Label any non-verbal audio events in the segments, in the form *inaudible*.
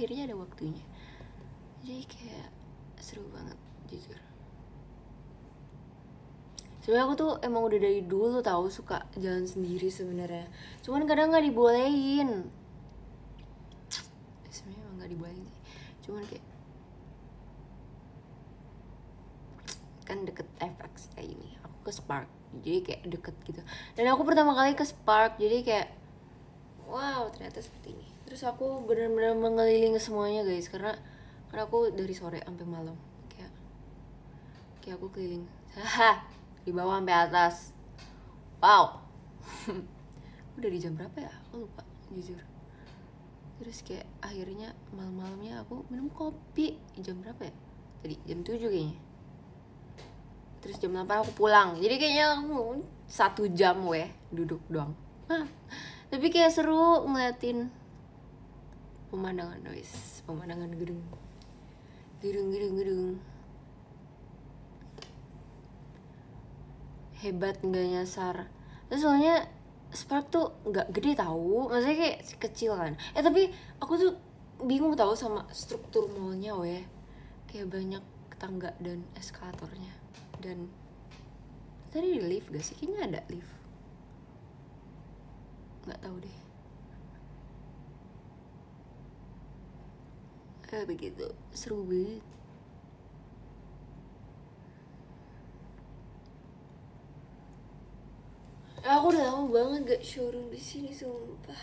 akhirnya ada waktunya. Jadi kayak seru banget jujur. Sebenarnya aku tuh emang udah dari dulu tahu suka jalan sendiri sebenarnya cuman kadang nggak dibolehin. Sebenarnya emang nggak dibolehin sih. Cuman kayak kan deket FX kayak ini aku ke Spark. Jadi kayak deket gitu. Dan aku pertama kali ke Spark jadi kayak wow ternyata seperti ini terus aku benar-benar mengelilingi semuanya guys. Karena karena aku dari sore sampai malam. Kayak kayak aku keliling. Haha di bawah sampai atas. Wow. *laughs* Udah di jam berapa ya? Aku lupa jujur. Terus kayak akhirnya malam-malamnya aku minum kopi. Jam berapa ya? Tadi jam 7 kayaknya. Terus jam 8 aku pulang. Jadi kayaknya aku satu jam weh duduk doang. *laughs* Tapi kayak seru ngeliatin pemandangan guys pemandangan gedung. Gedung gedung gedung. Hebat nggak nyasar. Terus soalnya Spark tuh nggak gede tahu maksudnya kayak kecil kan. Eh tapi aku tuh bingung tahu sama struktur mallnya weh. Kayak banyak tangga dan eskalatornya. Dan tadi di lift gak sih? Kayaknya ada lift. Nggak tahu deh eh begitu. Seru banget. Aku udah lama banget gak showroom di sini sumpah.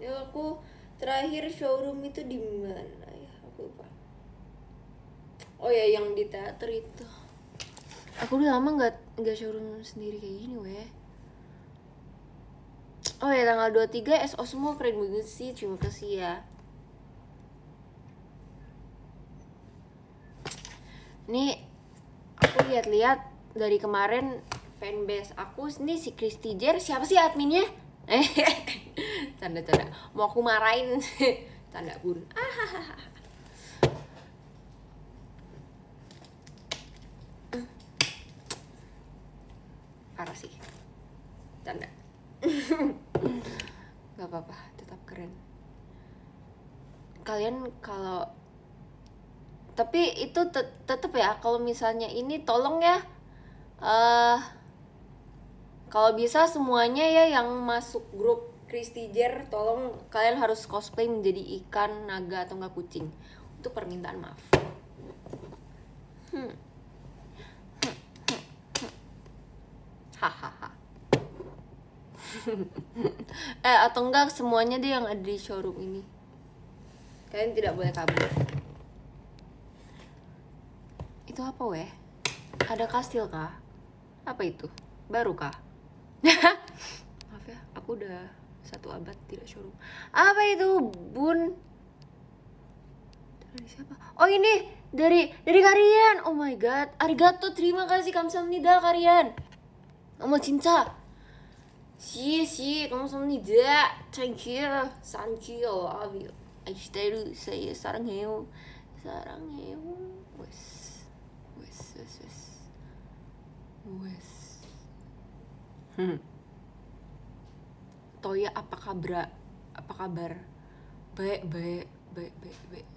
Ya aku terakhir showroom itu di mana ya? Aku lupa. Oh ya yang di teater itu. Aku udah lama nggak nggak showroom sendiri kayak gini weh. Oh ya tanggal 23 SO semua keren banget sih terima kasih ya ini aku lihat-lihat dari kemarin fanbase aku ini si Christy Jer siapa sih adminnya? Eh *laughs* tanda tanda. Mau aku marahin. *laughs* Tanda bun. Ah parah sih. Tanda. *laughs* Nggak apa-apa tetap keren. Kalian kalau tapi itu tet tetap ya kalau misalnya ini tolong ya eh kalau bisa semuanya ya yang masuk grup Christy Jer tolong kalian harus cosplay menjadi ikan naga atau enggak kucing. Untuk permintaan maaf. Hmm. hahaha. *laughs* Eh atau enggak semuanya deh yang ada di showroom ini. Kalian tidak boleh kabur itu apa weh? Ada kastil kah? Apa itu? Baru kah? *laughs* Maaf ya, aku udah satu abad tidak suruh. Apa itu, Bun? Dari siapa? Oh ini dari dari Karian. Oh my god. Arigato, terima kasih kamsahamnida Karian. Nama cinta. Si si, kamsahamnida. Thank you. Thank you. Abi. lu, saya sarang heo. Sarang heo. Wes. Hmm. Toya apa kabar apa kabar? Baik baik baik baik baik.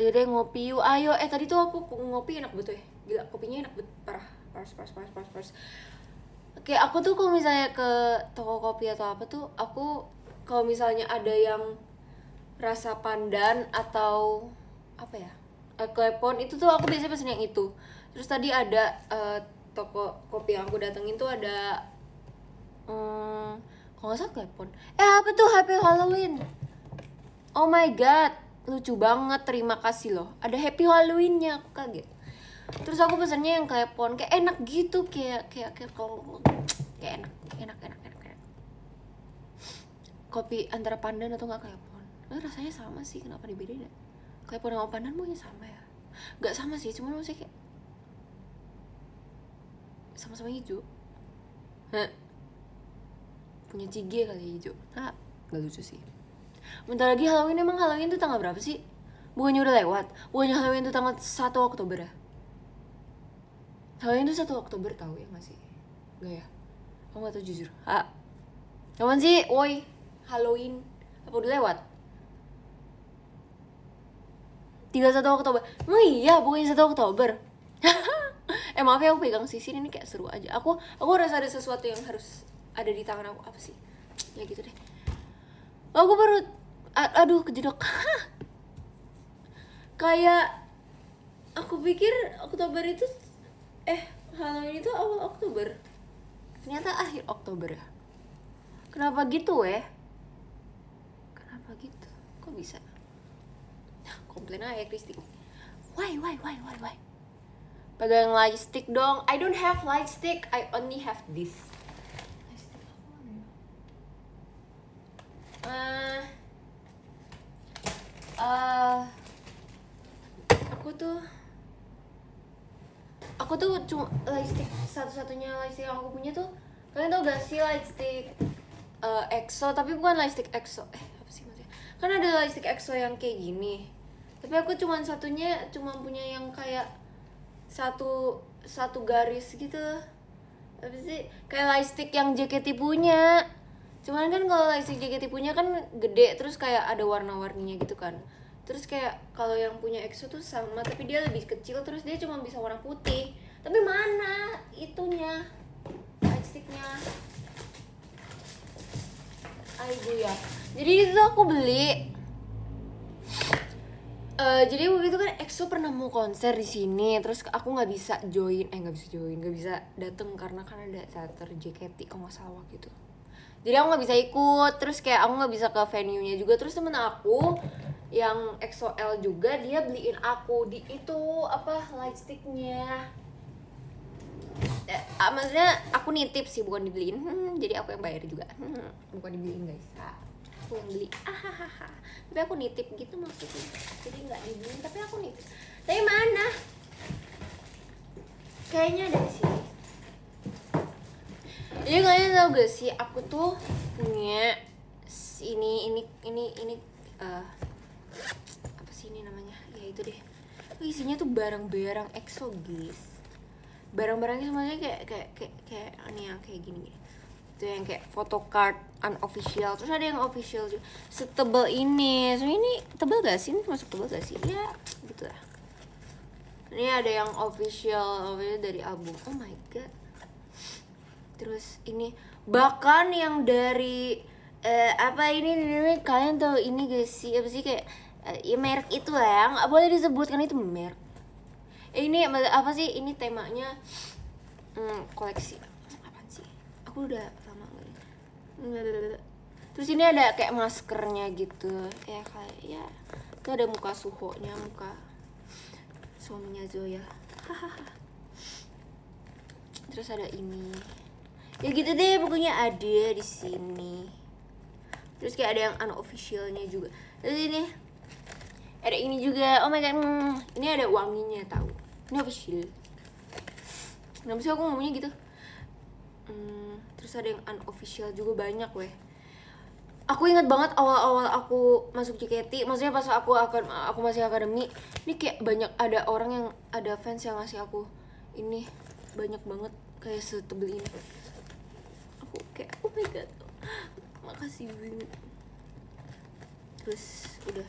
Dede ngopi yuk. Ayo eh tadi tuh aku ngopi enak betul ya gila kopinya enak banget parah. Paras paras paras paras paras Oke, aku tuh kalau misalnya ke toko kopi atau apa tuh, aku kalau misalnya ada yang rasa pandan atau apa ya, eh, klepon itu tuh aku biasanya pesen yang itu. Terus tadi ada eh, toko kopi yang aku datengin tuh ada, hmm, kalau nggak salah klepon. Eh apa tuh Happy Halloween? Oh my god, lucu banget. Terima kasih loh. Ada Happy Halloweennya, aku kaget terus aku pesannya yang klepon kayak enak gitu kayak kayak kayak kalau kayak enak enak enak enak enak kopi antara pandan atau nggak klepon eh, rasanya sama sih kenapa dibedain ya klepon sama pandan maunya sama ya nggak sama sih cuma maksudnya kayak sama-sama hijau Hah. punya cige kali hijau ah nggak lucu sih bentar lagi Halloween emang Halloween tuh tanggal berapa sih bukannya udah lewat bukannya Halloween tuh tanggal 1 Oktober ya Halloween itu 1 Oktober tahu ya nggak sih? Gak ya? Aku nggak tahu jujur. Ah, kapan sih? Woi, Halloween. apa udah lewat 31 Oktober emang iya bukannya 1 Oktober *laughs* eh maaf ya aku pegang sisi ini kayak seru aja. Aku aku rasa ada sesuatu yang harus ada di tangan aku. Apa sih? Ya gitu deh. Aku baru aduh kejedok. *laughs* Kayak aku pikir Oktober itu eh Halloween itu awal Oktober. Ternyata akhir Oktober ya. Kenapa gitu eh kenapa gitu? Kok bisa? Komplain aja Kristi why why why why why pegang light stick dong. I don't have light stick. I only have this. Uh, uh, aku tuh aku tuh cuma light stick. Satu-satunya light stick yang aku punya tuh kalian tau gak sih light stick uh, EXO? Tapi bukan light stick EXO. Eh apa sih maksudnya? Kan ada light stick EXO yang kayak gini. Tapi aku cuma satunya cuma punya yang kayak satu satu garis gitu. Apa sih? Kayak lightstick yang JKT punya. Cuman kan kalau lightstick JKT punya kan gede terus kayak ada warna-warninya gitu kan. Terus kayak kalau yang punya EXO tuh sama tapi dia lebih kecil terus dia cuma bisa warna putih. Tapi mana itunya? Lightsticknya. Ayo ya. Jadi itu aku beli Uh, jadi waktu itu kan EXO pernah mau konser di sini, terus aku nggak bisa join, eh nggak bisa join, nggak bisa dateng karena kan ada teater JKT kalau nggak salah waktu itu. Jadi aku nggak bisa ikut, terus kayak aku nggak bisa ke venue-nya juga, terus temen aku yang EXO-L juga dia beliin aku di itu apa lightsticknya. Eh, ah, maksudnya aku nitip sih bukan dibeliin, hmm, jadi aku yang bayar juga, hmm, bukan dibeliin guys. Aku beli, ahahaha tapi aku nitip gitu maksudnya jadi nggak dibeli tapi aku nitip tapi mana kayaknya ada di sini jadi kalian tau gak sih aku tuh punya ini ini ini ini uh, apa sih ini namanya ya itu deh isinya tuh barang-barang EXO barang-barangnya semuanya kayak kayak kayak kayak ini yang kayak gini gini itu yang kayak photocard unofficial. Terus ada yang official juga. Setebal ini. So ini tebal gak sih? Ini masuk tebal gak sih? Ya gitu lah. Ini ada yang official dari album. Oh my god. Terus ini bahkan yang dari uh, apa ini, ini kalian tahu ini gak sih? Apa sih kayak uh, ya merek itu lah ya. Nggak boleh disebutkan itu merek. Ini apa sih? Ini temanya hmm, koleksi. Apa sih? Aku udah terus ini ada kayak maskernya gitu. Ya kayak ya. Itu ada muka suhonya muka suaminya Zoya. *laughs* Terus ada ini. Ya gitu deh pokoknya ada di sini. Terus kayak ada yang unofficialnya juga. Terus ini ada ini juga. Oh my god hmm, ini ada wanginya tahu. Ini official. Kenapa sih aku ngomongnya gitu? Hmm, terus ada yang unofficial juga banyak weh. Aku ingat banget awal-awal aku masuk JKT maksudnya pas aku akan aku masih akademi ini kayak banyak ada orang yang ada fans yang ngasih aku ini banyak banget kayak setebel ini. Aku kayak oh my god makasih Wing terus udah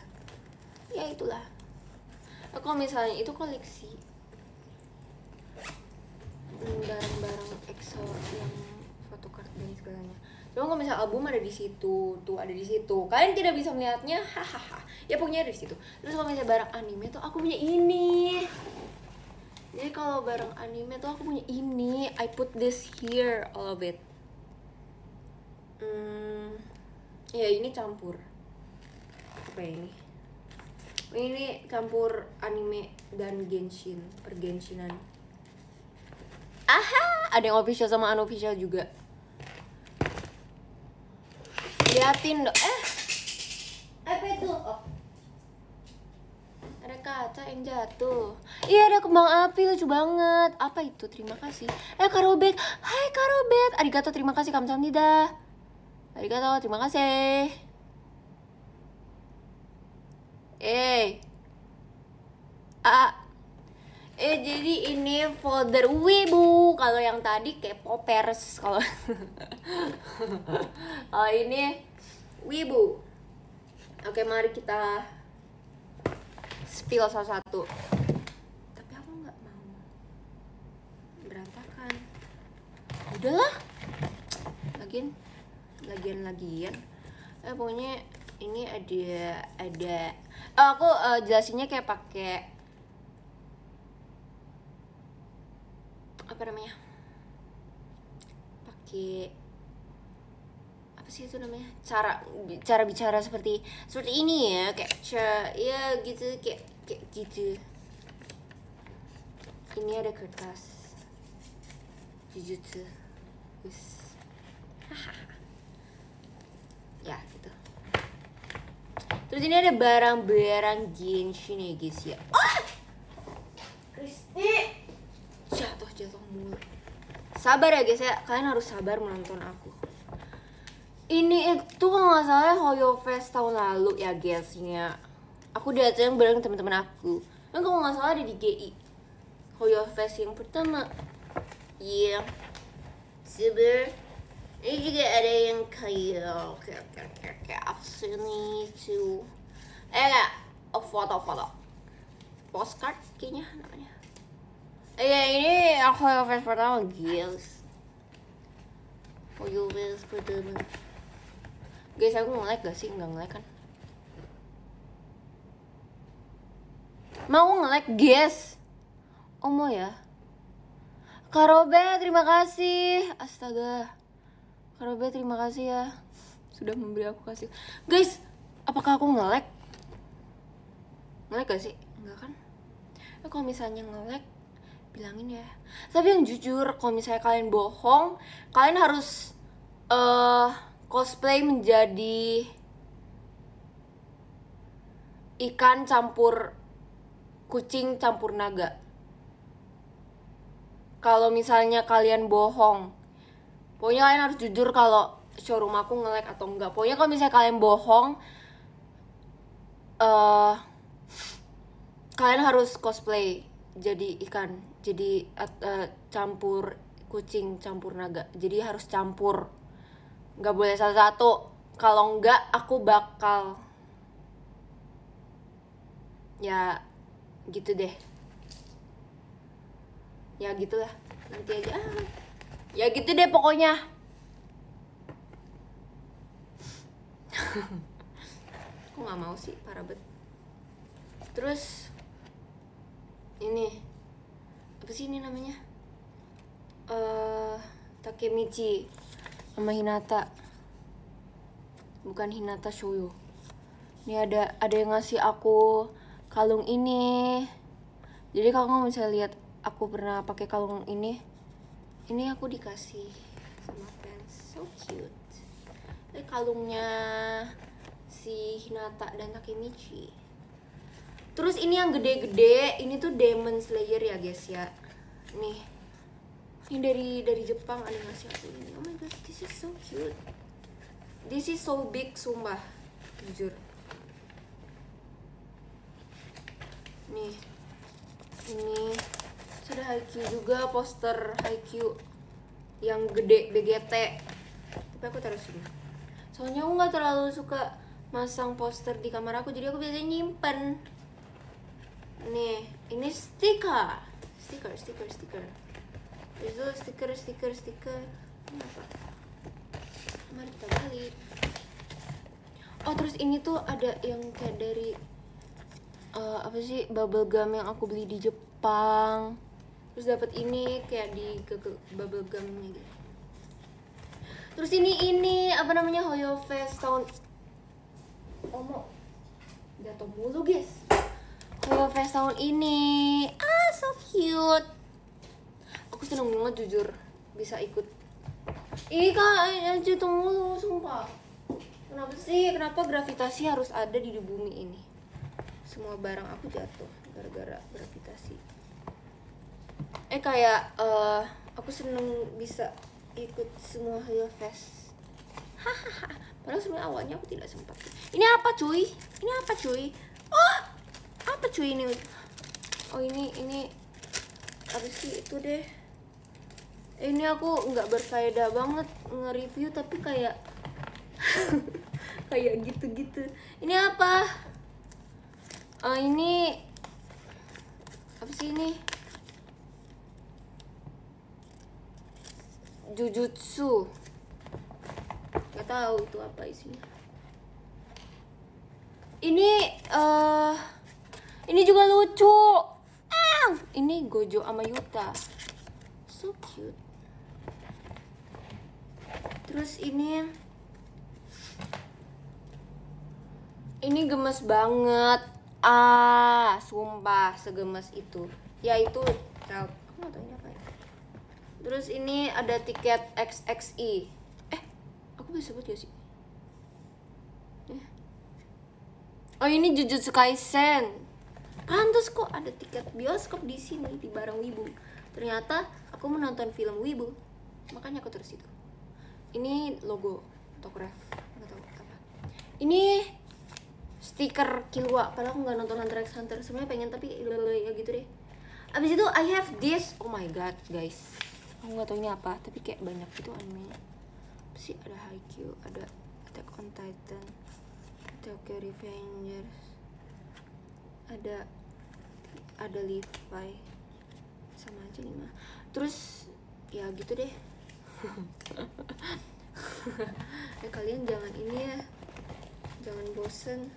ya itulah. Aku misalnya itu koleksi barang-barang EXO yang dan segalanya. Cuma kalau misal album ada di situ tuh ada di situ. Kalian tidak bisa melihatnya hahaha. Ya pokoknya ada di situ. Terus kalau misalnya barang anime tuh aku punya ini. Jadi kalau barang anime tuh aku punya ini. I put this here all of it. Hmm, ya ini campur. Apa ya ini? Ini campur anime dan genshin pergenshinan. Aha! Ada yang official sama unofficial juga liatin dong eh. Apa itu? Oh. ada kaca yang jatuh. Iya ada kembang api lucu banget. Apa itu? Terima kasih. Eh karobet hai karobet arigato terima kasih kamsahamnida arigato terima kasih. Eh. Ah eh jadi ini folder wibu. Kalau yang tadi kayak poppers kalau *laughs* kalau ini wibu Oke, mari kita spill satu-satu. Tapi aku nggak mau berantakan. Udahlah. Lagian, lagian lagian. Eh pokoknya ini ada ada. Oh, aku uh, jelasinnya kayak pakai apa namanya? Pakai sih itu namanya? Cara cara bicara seperti seperti ini ya kayak ya gitu kayak kayak gitu. Ini ada kertas. Jujutsu. Hahaha. *laughs* ya gitu. Terus ini ada barang-barang Genshin ya guys ya. Ah! Kristi! Jatuh jatuh mulu. Sabar ya guys ya. Kalian harus sabar menonton aku ini itu kalau nggak salah Hoyo Fest tahun lalu ya guysnya aku datang bareng teman-teman aku. Kan kalau nggak salah ada di GI Hoyo Fest yang pertama. Iya. Yeah. sabar ini juga ada yang kayak kayak kayak kayak, kayak apa sih ini tuh eh kayak oh, foto-foto postcard kayaknya namanya. Eh ya, ini aku Fest pertama guys Hoyo Fest pertama Guys, aku nge-like gak sih? Nggak nge-like kan? Mau nge-like, guys? Oh mau ya? Karobe, terima kasih Astaga Karobe, terima kasih ya Sudah memberi aku kasih Guys, apakah aku nge-like? Nge-like gak sih? Enggak kan? Ya, kalau misalnya nge-like Bilangin ya Tapi yang jujur, kalau misalnya kalian bohong Kalian harus eh uh, cosplay menjadi ikan campur kucing campur naga. Kalau misalnya kalian bohong, pokoknya kalian harus jujur kalau showroom aku nge-like atau enggak. Pokoknya kalau misalnya kalian bohong, uh, kalian harus cosplay jadi ikan, jadi uh, campur kucing campur naga. Jadi harus campur nggak boleh satu-satu. Kalau nggak aku bakal ya gitu deh. Ya gitulah. Nanti aja. Ya gitu deh pokoknya. *laughs* Aku nggak mau sih? Parah bet terus ini. Apa sih ini namanya? Eh uh, Takemichi sama Hinata. Bukan Hinata Shoyo. Ini ada ada yang ngasih aku kalung ini. Jadi kalau bisa lihat aku pernah pakai kalung ini. Ini aku dikasih sama fans. So cute. Ini kalungnya si Hinata dan Takemichi. Terus ini yang gede-gede ini tuh Demon Slayer ya guys ya. Nih ini dari dari Jepang ada aku ini oh my god this is so cute. This is so big sumpah. Jujur. Nih. Ini. Sudah Haikyuu juga poster Haikyuu yang gede BGT tapi aku taruh sini. Soalnya aku nggak terlalu suka masang poster di kamar aku jadi aku biasanya nyimpen. Nih. Ini stiker stiker stiker stiker itu stiker stiker stiker. Apa mari kita balik. Oh terus ini tuh ada yang kayak dari uh, apa sih bubble gum yang aku beli di Jepang. Terus dapat ini kayak di bubble gumnya gitu. Terus ini ini apa namanya Hoyo Fest tahun Omo jatuh mulu guys. Hoyo Fest tahun ini. Ah so cute aku seneng banget jujur. Bisa ikut. Ih kak, jatuh mulu, sumpah. Kenapa sih, kenapa gravitasi harus ada di bumi ini? Semua barang aku jatuh gara-gara gravitasi. Eh kayak, uh, aku seneng bisa ikut semua Hello Fest. Hahaha, *laughs* padahal sebenarnya awalnya aku tidak sempat. Ini apa cuy? Ini apa cuy? Oh, apa cuy ini? Oh ini, ini. Apa sih itu deh ini aku nggak berfaedah banget nge-review tapi kayak *laughs* kayak gitu-gitu. Ini apa? Oh ini apa sih ini? Jujutsu. Nggak tahu itu apa isinya. Ini eh ini juga lucu. Ah ini Gojo sama Yuta. So cute terus ini? Ini gemes banget. Ah sumpah segemes itu. Ya itu aku nggak tahu ini apa ya. Terus ini ada tiket XXI eh aku bisa sebut gak sih? Eh. oh ini Jujutsu Kaisen. Pantas kok ada tiket bioskop di sini di barang Wibu. Ternyata aku menonton film Wibu. Makanya aku terus itu ini logo Tokref nggak tahu apa. Ini stiker Killua padahal aku nggak nonton Hunter x Hunter. Sebenarnya pengen tapi ya gitu deh. Abis itu I have this. Oh my god guys. Aku nggak tahu ini apa tapi kayak banyak gitu apa sih? Ada Haikyuu ada Attack on Titan Tokyo Revengers ada ada Levi. Sama aja nih mah. Terus ya gitu deh ya kalian jangan ini ya. Jangan bosen.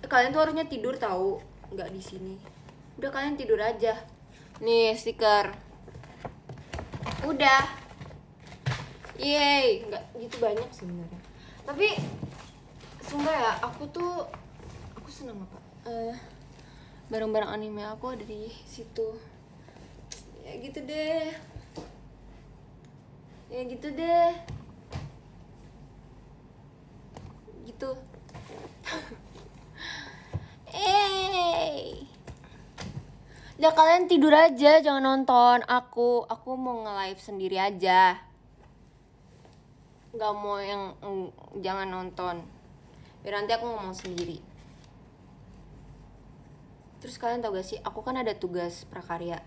Ya, kalian tuh harusnya tidur tahu nggak di sini. Udah kalian tidur aja. Nih stiker. Udah. Yeay. Nggak gitu banyak sebenarnya. Tapi sumpah ya aku tuh aku senang apa? Eh, barang-barang anime aku ada di situ ya gitu deh ya gitu deh gitu *laughs* eh Ya kalian tidur aja, jangan nonton aku. Aku mau nge-live sendiri aja. Gak mau yang jangan nonton. Biar nanti aku ngomong sendiri. Terus kalian tau gak sih, aku kan ada tugas prakarya.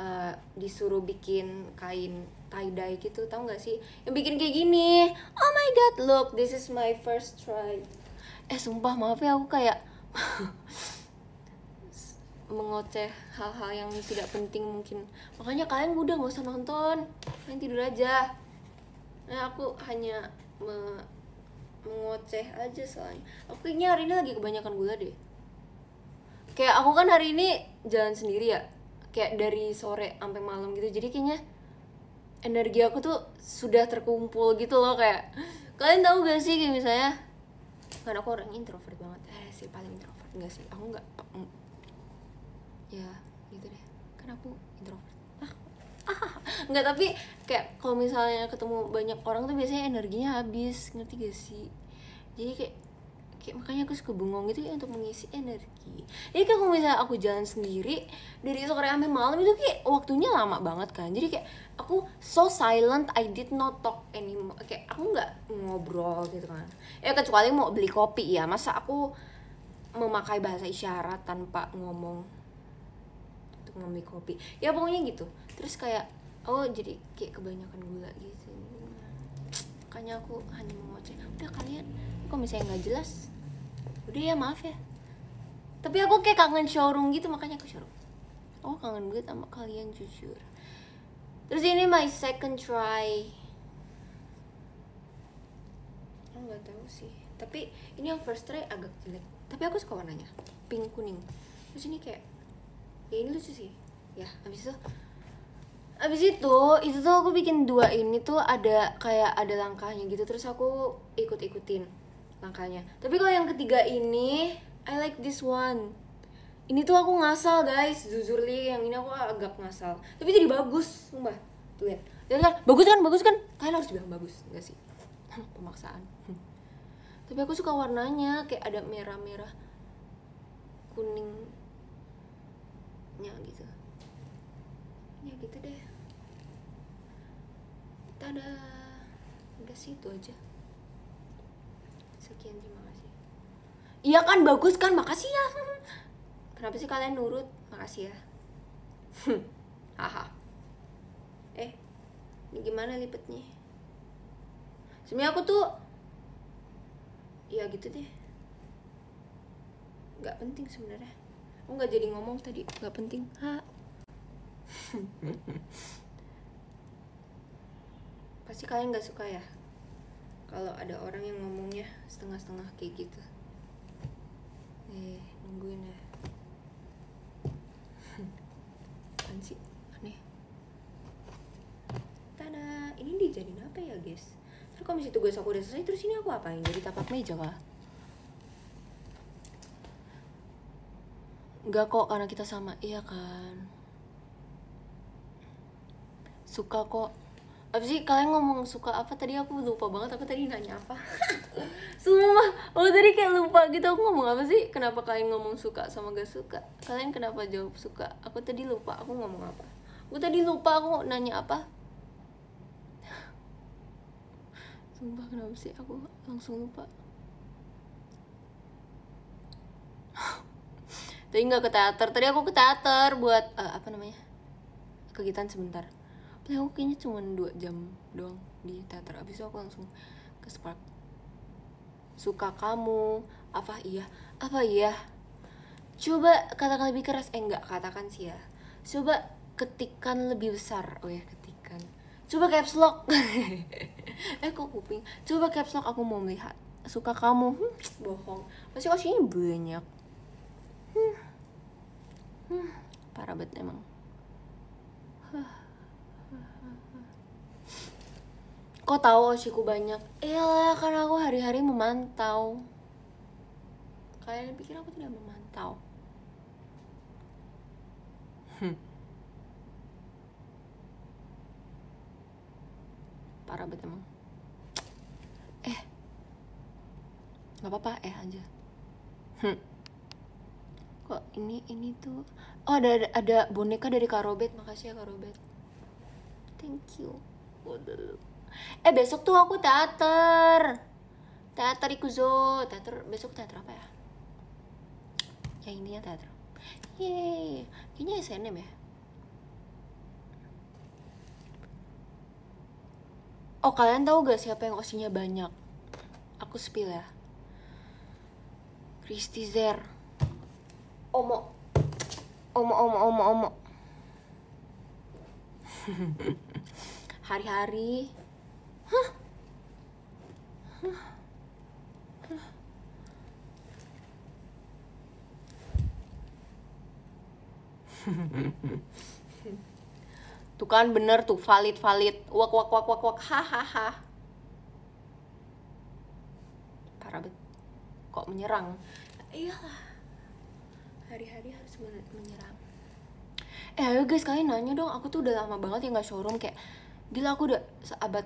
Eh, disuruh bikin kain tie dye gitu, tau gak sih? Yang bikin kayak gini. Oh my god, look, this is my first try. Eh sumpah maaf ya aku kayak *laughs* mengoceh hal-hal yang tidak penting mungkin makanya kalian udah nggak usah nonton kalian tidur aja nah aku hanya me- mengoceh aja soalnya aku kayaknya hari ini lagi kebanyakan gula deh kayak aku kan hari ini jalan sendiri ya kayak dari sore sampai malam gitu. Jadi kayaknya energi aku tuh sudah terkumpul gitu loh kayak kalian tahu gak sih kayak misalnya kan aku orang introvert banget. Eh sih paling introvert. Enggak sih aku nggak ya gitu deh. Kan aku introvert. Ah, ah. nggak tapi kayak kalau misalnya ketemu banyak orang tuh biasanya energinya habis. Ngerti gak sih? Jadi kayak kayak makanya aku suka bengong gitu ya untuk mengisi energi. Jadi kayak kalau misalnya aku jalan sendiri dari sore sampai malam itu kayak waktunya lama banget kan. Jadi kayak aku so silent I did not talk anymore. Kayak aku nggak ngobrol gitu kan. Ya kecuali mau beli kopi ya. Masa aku memakai bahasa isyarat tanpa ngomong untuk ngambil kopi. Ya pokoknya gitu. Terus kayak oh jadi kayak kebanyakan gula gitu. Makanya aku hanya mengoceh udah kalian kok misalnya nggak jelas udah ya maaf ya. Tapi aku kayak kangen showroom gitu makanya aku showroom. Oh kangen banget sama kalian jujur. Terus ini my second try. Aku nggak tahu sih. Tapi ini yang first try agak jelek. Tapi aku suka warnanya. Pink kuning. Terus ini kayak ya ini lucu sih. Ya habis itu habis itu itu tuh aku bikin dua ini tuh ada kayak ada langkahnya gitu. Terus aku ikut ikutin langkahnya tapi kalau yang ketiga ini I like this one. Ini tuh aku ngasal guys. Jujur li yang ini aku agak ngasal. Tapi jadi bagus sumpah. Tuh lihat. Lihat kan bagus kan? Bagus kan? Kalian harus bilang bagus enggak sih? *laughs* Pemaksaan. *laughs* Tapi aku suka warnanya kayak ada merah-merah kuning nya gitu. Ya gitu deh. Tada. Udah sih itu aja sekian terima kasih. Iya kan bagus kan makasih ya. *laughs* Kenapa sih kalian nurut? Makasih ya. *laughs* Haha. Eh ini gimana lipetnya sebenarnya aku tuh ya gitu deh. Nggak penting sebenarnya. Aku nggak jadi ngomong tadi nggak penting. Ha. *laughs* Pasti kalian nggak suka ya kalau ada orang yang ngomongnya setengah-setengah kayak gitu. Eh nungguin ya. *laughs* Apaan sih? Aneh. Tada ini dijadiin apa ya guys? Terus kalau misalnya tugas aku udah selesai terus ini aku apain? Jadi tapak meja kah? Enggak kok karena kita sama. Iya kan? Suka kok apa sih kalian ngomong suka apa? Tadi aku lupa banget aku tadi nanya apa. *laughs* Sumpah, oh tadi kayak lupa gitu aku ngomong apa sih? Kenapa kalian ngomong suka sama gak suka? Kalian kenapa jawab suka? Aku tadi lupa aku ngomong apa? Aku tadi lupa aku nanya apa? *laughs* Sumpah kenapa sih? Aku langsung lupa. *laughs* Tadi nggak ke teater, tadi aku ke teater buat eh, apa namanya? Kegiatan sebentar. Paling aku kayaknya cuma dua jam doang di teater. Abis itu aku langsung ke Spark. Suka kamu, apa iya, apa iya. Coba katakan lebih keras, eh enggak katakan sih ya. Coba ketikan lebih besar, oh ya ketikan. Coba caps lock. *laughs* eh kok kuping. Coba caps lock aku mau melihat. Suka kamu, hmm, bohong. Pasti aslinya banyak. Hmm. Hmm, parah banget emang. Kok tahu osiku banyak? Iyalah, karena aku hari-hari memantau. Kalian pikir aku tidak memantau? Hmm. Parah banget emang. Eh, nggak apa-apa, eh aja. Hmm kok ini ini tuh oh ada ada, ada boneka dari Kak Robert makasih ya Kak Robert thank you eh besok tuh aku teater. Teater ikuzo. Teater besok teater apa ya? Yang intinya teater. Yeay. Kayaknya SNM ya? Oh kalian tahu gak siapa yang osinya banyak? Aku spill ya. Kristi Zer. Omo. Omo omo omo omo. *laughs* Hari-hari tuh kan bener tuh valid valid. Wak wak wak wak wak. Hahaha parah bet. Kok menyerang? Iyalah. Hari-hari harus menyerang. Eh ayo guys kalian nanya dong. Aku tuh udah lama banget ya nggak showroom. Kayak gila aku udah seabad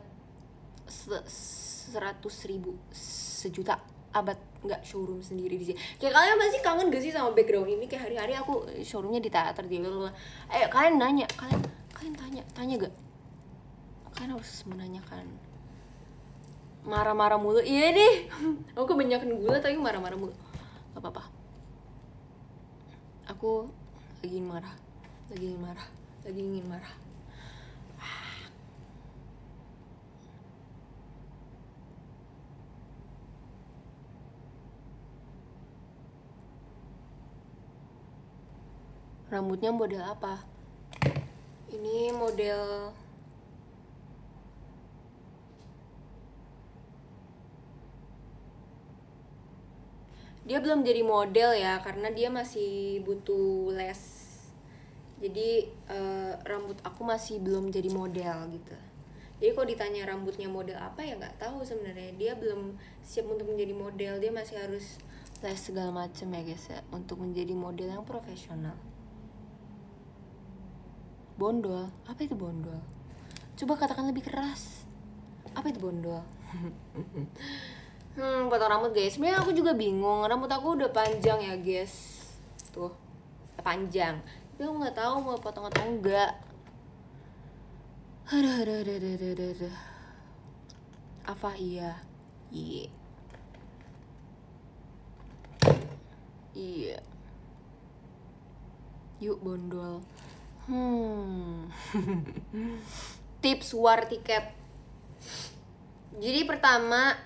seratus ribu sejuta abad nggak showroom sendiri di sini. Kayak kalian pasti kangen gak sih sama background ini? Kayak hari-hari aku showroomnya di teater di ayo kalian nanya kalian kalian tanya tanya gak kalian harus menanyakan. Marah-marah mulu. Iya deh *laughs* aku kebanyakan gula tapi marah-marah mulu. Gak apa-apa. Aku lagi marah. Lagi ingin marah. Lagi ingin marah rambutnya model apa? Ini model dia belum jadi model ya karena dia masih butuh les. Jadi uh, rambut aku masih belum jadi model gitu. Jadi kalau ditanya rambutnya model apa ya nggak tahu sebenarnya. Dia belum siap untuk menjadi model. Dia masih harus les segala macam ya guys ya untuk menjadi model yang profesional bondol apa itu bondol coba katakan lebih keras apa itu bondol Hmm, potong rambut guys. Sebenarnya aku juga bingung. Rambut aku udah panjang ya guys. Tuh, panjang. Tapi aku nggak tahu mau potong atau enggak. Aduh, aduh, aduh, aduh, aduh, aduh. Apa iya? Iya. Iya. Yuk bondol. Hmm. *laughs* Tips war tiket. Jadi pertama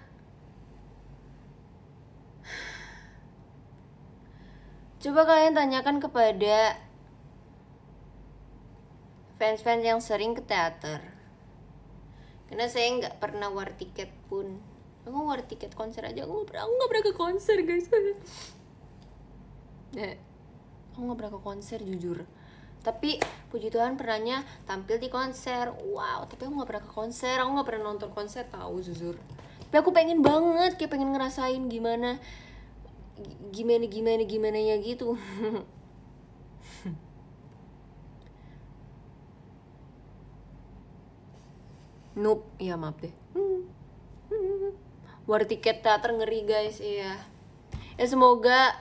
Coba kalian tanyakan kepada fans-fans yang sering ke teater. Karena saya nggak pernah war tiket pun. Aku war tiket konser aja. Aku nggak pernah, nggak pernah ke konser guys. *laughs* Eh, aku nggak pernah ke konser jujur tapi puji Tuhan pernahnya tampil di konser. Wow tapi aku nggak pernah ke konser. Aku nggak pernah nonton konser tahu jujur. Tapi aku pengen banget kayak pengen ngerasain gimana gimana gimana gimana ya gitu. *laughs* Noob, ya maaf deh. War tiket teater ngeri guys, iya. Ya semoga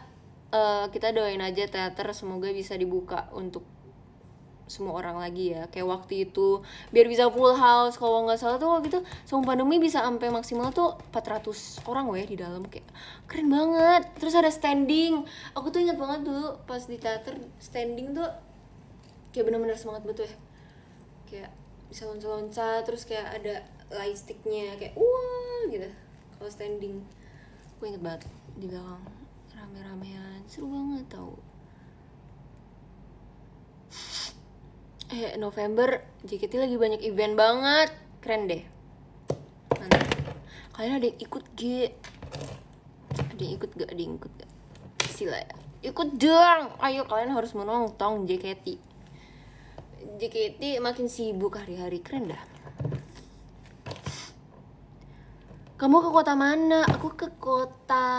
uh, kita doain aja teater. Semoga bisa dibuka untuk semua orang lagi ya. Kayak waktu itu biar bisa full house kalau nggak salah tuh waktu itu sebelum pandemi bisa sampai maksimal tuh 400 orang weh di dalam. Kayak keren banget. Terus ada standing. Aku tuh ingat banget dulu pas di teater standing tuh kayak bener-bener semangat betul ya kayak bisa loncat-loncat terus kayak ada light sticknya kayak wah gitu. Kalau standing aku inget banget di belakang. Rame-ramean seru banget tau eh November JKT lagi banyak event banget. Keren deh. Mantap. kalian ada yang ikut G? Ada yang ikut gak? Ada yang ikut gak? Sila ya. Ikut dong! Ayo kalian harus menonton JKT JKT makin sibuk hari-hari. Keren dah. Kamu ke kota mana? Aku ke kota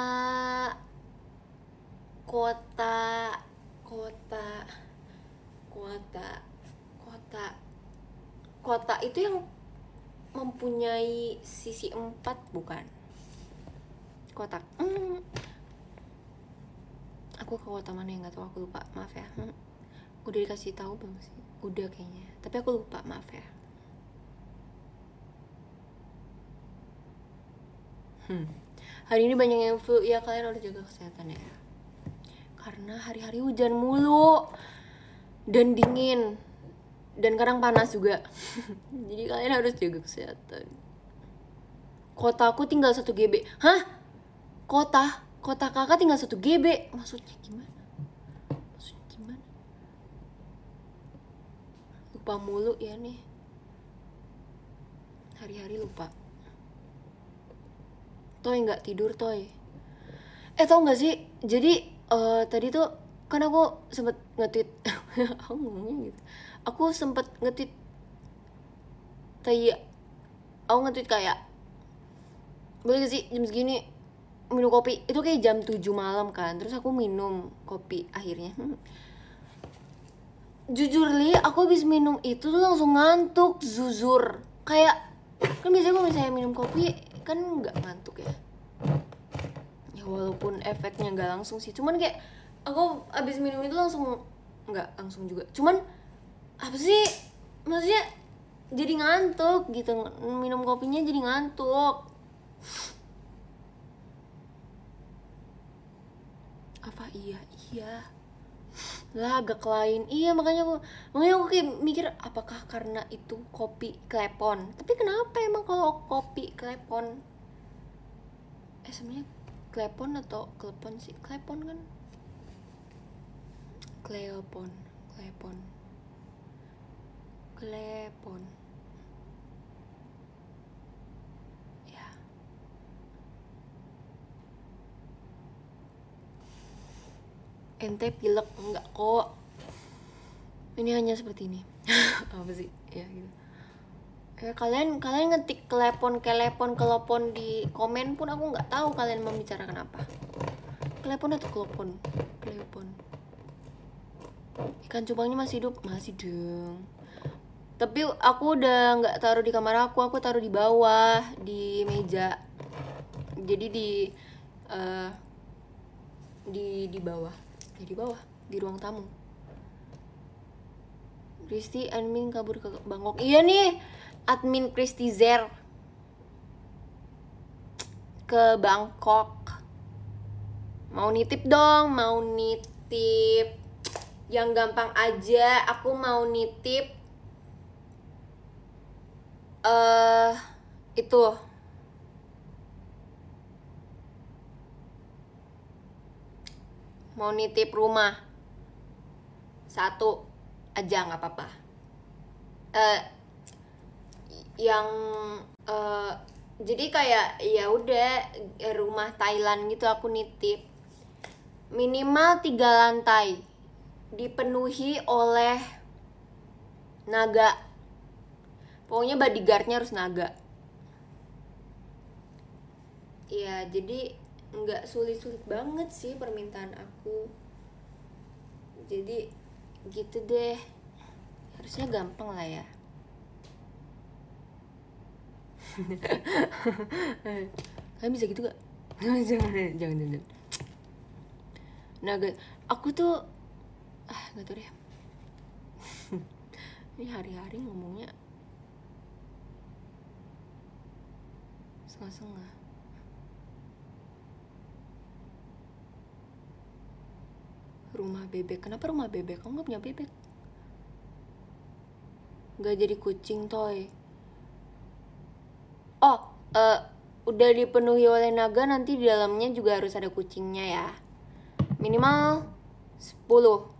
kota kota kota kota. Kota itu yang mempunyai sisi empat bukan? Kotak hmm. aku ke kota mana yang nggak tahu aku lupa. Maaf ya. Hmm. udah dikasih tahu belum sih? Udah kayaknya. Tapi aku lupa maaf ya. Hmm. hari ini banyak yang flu. Ya kalian harus jaga kesehatan ya. Karena hari-hari hujan mulu dan dingin dan kadang panas juga. *laughs* Jadi kalian harus jaga kesehatan. Kota aku tinggal satu GB hah? Kota? Kota kakak tinggal satu GB maksudnya gimana? Lupa mulu ya nih. Hari-hari lupa. Toy nggak tidur Toy? Eh tau nggak sih? Jadi uh, tadi tuh kan aku sempet ngetit *laughs* *laughs* aku ngomongnya gitu. Aku sempet ngetit kayak aku ngetit kayak boleh gak sih jam segini minum kopi? Itu kayak jam 7 malam kan terus aku minum kopi akhirnya. Jujur li aku habis minum itu tuh langsung ngantuk zuzur kayak kan biasanya kalau misalnya minum kopi kan nggak ngantuk ya? Ya walaupun efeknya nggak langsung sih cuman kayak aku abis minum itu langsung nggak langsung juga. Cuman apa sih? Maksudnya jadi ngantuk gitu. Minum kopinya jadi ngantuk. Apa? Iya iya. Lah agak lain. Iya makanya aku makanya aku kayak mikir apakah karena itu kopi klepon? Tapi kenapa emang kalau kopi klepon? Eh sebenarnya klepon atau klepon sih? Klepon kan klepon klepon klepon ente pilek enggak kok. Ini hanya seperti ini. *laughs* Apa sih? Ya gitu. Ya kalian kalian ngetik telepon kelepon di komen pun aku nggak tahu kalian membicarakan apa. Telepon atau telepon telepon ikan cupangnya masih hidup masih dong tapi aku udah nggak taruh di kamar aku aku taruh di bawah di meja. Jadi di uh, di di bawah. Ya di bawah di ruang tamu. Kristi admin kabur ke Bangkok. Iya nih admin Kristi Zer. Ke Bangkok. Mau nitip dong mau nitip yang gampang aja aku mau nitip eh uh, itu mau nitip rumah. Satu aja nggak apa-apa. Eh, yang eh, jadi kayak ya udah rumah Thailand gitu aku nitip. Minimal tiga lantai dipenuhi oleh naga. Pokoknya bodyguardnya harus naga. Ya jadi nggak sulit-sulit banget sih permintaan aku. Jadi gitu deh. Harusnya gampang lah ya. *laughs* Kalian bisa gitu gak? *laughs* jangan jangan jangan. Naga. Aku tuh ah nggak tahu deh. Ini hari-hari ngomongnya setengah-setengah. Rumah bebek. Kenapa rumah bebek? Kamu gak punya bebek? Nggak jadi kucing toy. Oh eh, udah dipenuhi oleh naga nanti di dalamnya juga harus ada kucingnya ya. Minimal 10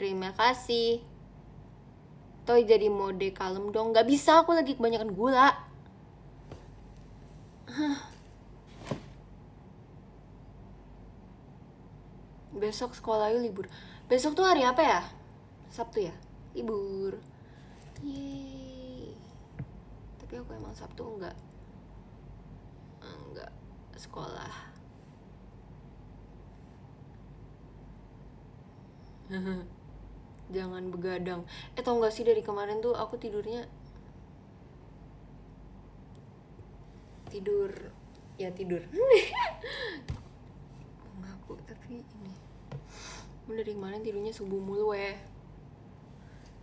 terima kasih. Toy jadi mode kalem dong. Nggak bisa aku lagi kebanyakan gula. Besok sekolah yuk libur. Besok tuh hari apa ya? Sabtu ya? Libur. Yeay. Tapi aku emang sabtu enggak. Enggak sekolah *laughs* jangan begadang. Eh tau gak sih dari kemarin tuh aku tidurnya tidur ya tidur. *laughs* Ngaku tapi ini. Dari kemarin tidurnya subuh mulu ya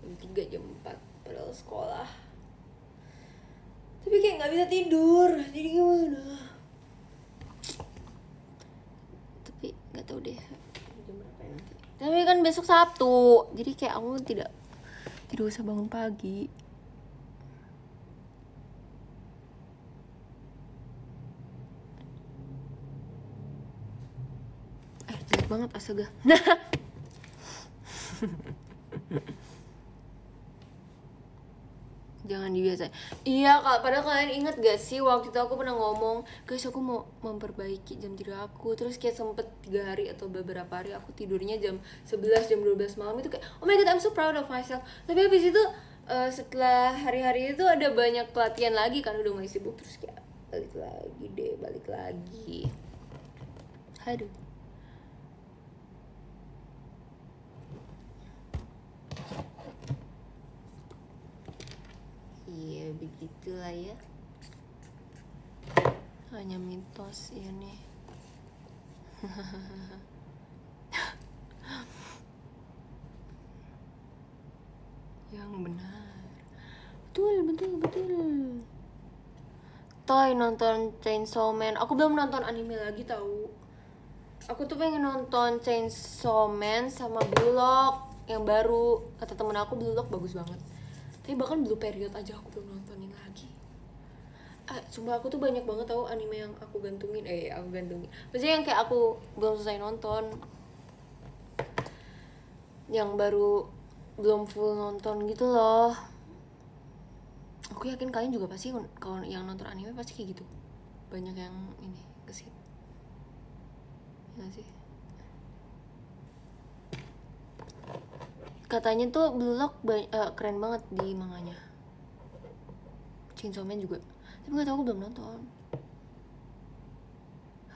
jam 3 jam 4 padahal sekolah. Tapi kayak nggak bisa tidur jadi gimana? Tapi nggak tahu deh jam berapa ya nanti tapi kan besok Sabtu jadi kayak aku tidak tidak usah bangun pagi. Eh jelek banget astaga *laughs* *laughs* jangan dibiasain iya kak. Padahal kalian inget gak sih waktu itu aku pernah ngomong guys aku mau memperbaiki jam tidur aku. Terus kayak sempet tiga hari atau beberapa hari aku tidurnya jam 11 jam 12 malam itu kayak oh my god I'm so proud of myself. Tapi habis itu eh, setelah hari-hari itu ada banyak pelatihan lagi kan udah mulai sibuk terus kayak balik lagi deh balik lagi. Aduh Iya begitulah ya. Hanya mitos nih *laughs* Yang benar. Betul betul betul. Toy nonton Chainsaw Man. Aku belum nonton anime lagi tahu Aku tuh pengen nonton Chainsaw Man sama Blue Lock yang baru. Kata temen aku Blue Lock bagus banget tapi bahkan Blue Period aja aku belum nontonin lagi. Ah, aku tuh banyak banget tahu anime yang aku gantungin eh aku gantungin maksudnya yang kayak aku belum selesai nonton. Yang baru belum full nonton gitu loh. Aku yakin kalian juga pasti kalau yang nonton anime pasti kayak gitu. Banyak yang ini kesit ya sih katanya tuh Blue Lock eh, keren banget di manganya Chainsaw Man juga tapi nggak tahu aku belum nonton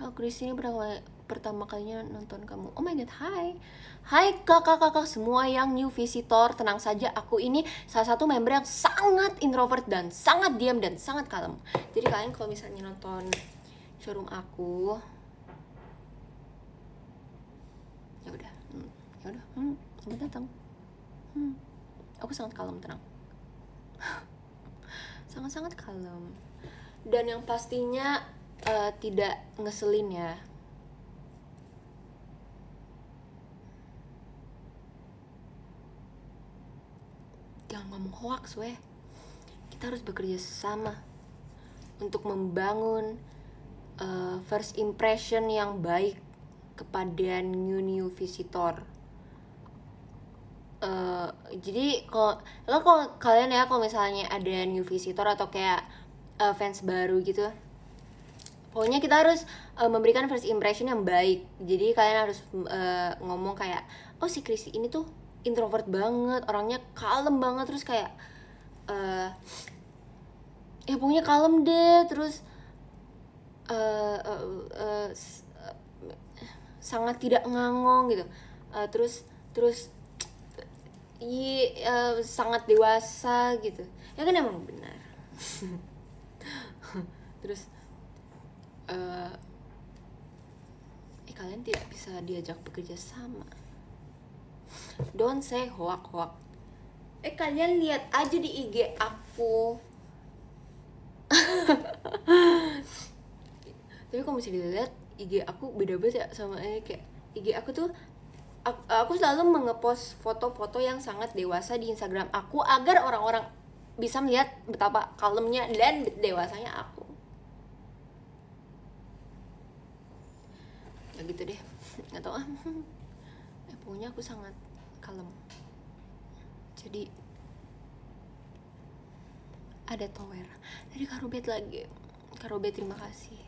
Oh, Chris ini pertama, pertama kalinya nonton kamu. Oh my god, hai. Hai kakak-kakak semua yang new visitor, tenang saja aku ini salah satu member yang sangat introvert dan sangat diam dan sangat kalem. Jadi kalian kalau misalnya nonton showroom aku ya udah, hmm, ya udah, hmm, datang. Hmm, aku sangat kalem tenang. *laughs* Sangat-sangat kalem. Dan yang pastinya eh, tidak ngeselin ya. Jangan ngomong hoax weh. Kita harus bekerja sama untuk membangun uh, first impression yang baik kepada new new visitor Uh, jadi kalau kalau kalian ya kalau misalnya ada new visitor atau kayak uh, fans baru gitu pokoknya kita harus uh, memberikan first impression yang baik. Jadi kalian harus uh, ngomong kayak oh si Kristi ini tuh introvert banget orangnya kalem banget. Terus kayak uh, ya pokoknya kalem deh. Terus uh, uh, uh, sangat tidak ngangong gitu. Uh, terus terus i uh, sangat dewasa gitu. Ya kan emang benar. *laughs* Terus uh, eh kalian tidak bisa diajak bekerja sama. Don't say hoak hoak. Eh kalian lihat aja di IG aku. *laughs* Tapi kalau misalnya dilihat IG aku beda banget ya sama ini kayak IG aku tuh aku, selalu mengepost foto-foto yang sangat dewasa di Instagram aku agar orang-orang bisa melihat betapa kalemnya dan dewasanya aku. Ya gitu deh. Nggak tahu. Ah *laughs* eh, pokoknya aku sangat kalem. Jadi ada tower. Dari karubet lagi. Karubet terima kasih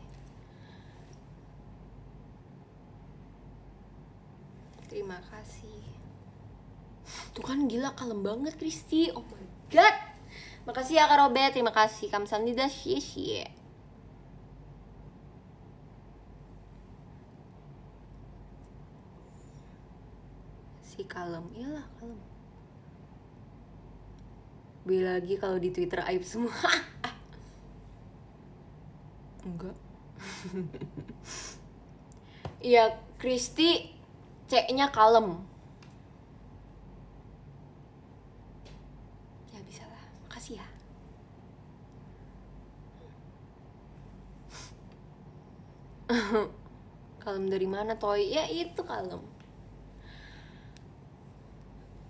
terima kasih. Tuh kan gila kalem banget Kristi oh my god. Makasih ya karobet terima kasih. Kamsahamnida shie shie si kalem iyalah kalem. Beli lagi kalau di Twitter aib semua. *laughs* Enggak. *laughs* Iya, Kristi C-nya kalem. Ya bisa lah. Makasih ya. *laughs* kalem dari mana, Toy? Ya itu kalem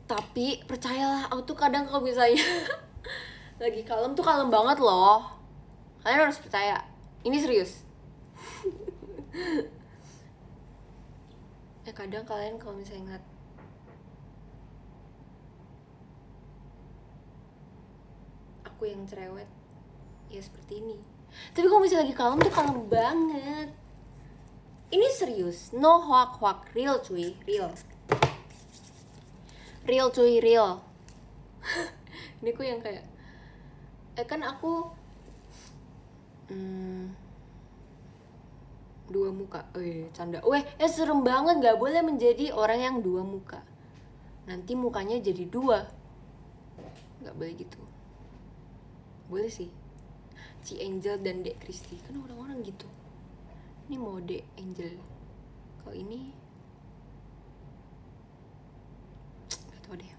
tapi percayalah aku tuh kadang kalau misalnya *laughs* lagi kalem tuh kalem banget loh kalian harus percaya ini serius *laughs* ya kadang kalian kalau misalnya ingat aku yang cerewet ya seperti ini. Tapi kalau misalnya lagi kalem tuh kalem banget. Ini serius no hoak hoak real cuy real. Real cuy real. *laughs* Ini ku yang kayak eh kan aku hmm, dua muka. Eh canda. Weh eh serem banget nggak boleh menjadi orang yang dua muka. Nanti mukanya jadi dua. Nggak boleh gitu. Boleh sih. Si Angel dan Dek Kristi kan orang-orang gitu. Ini mode Angel. Kalau ini tau deh.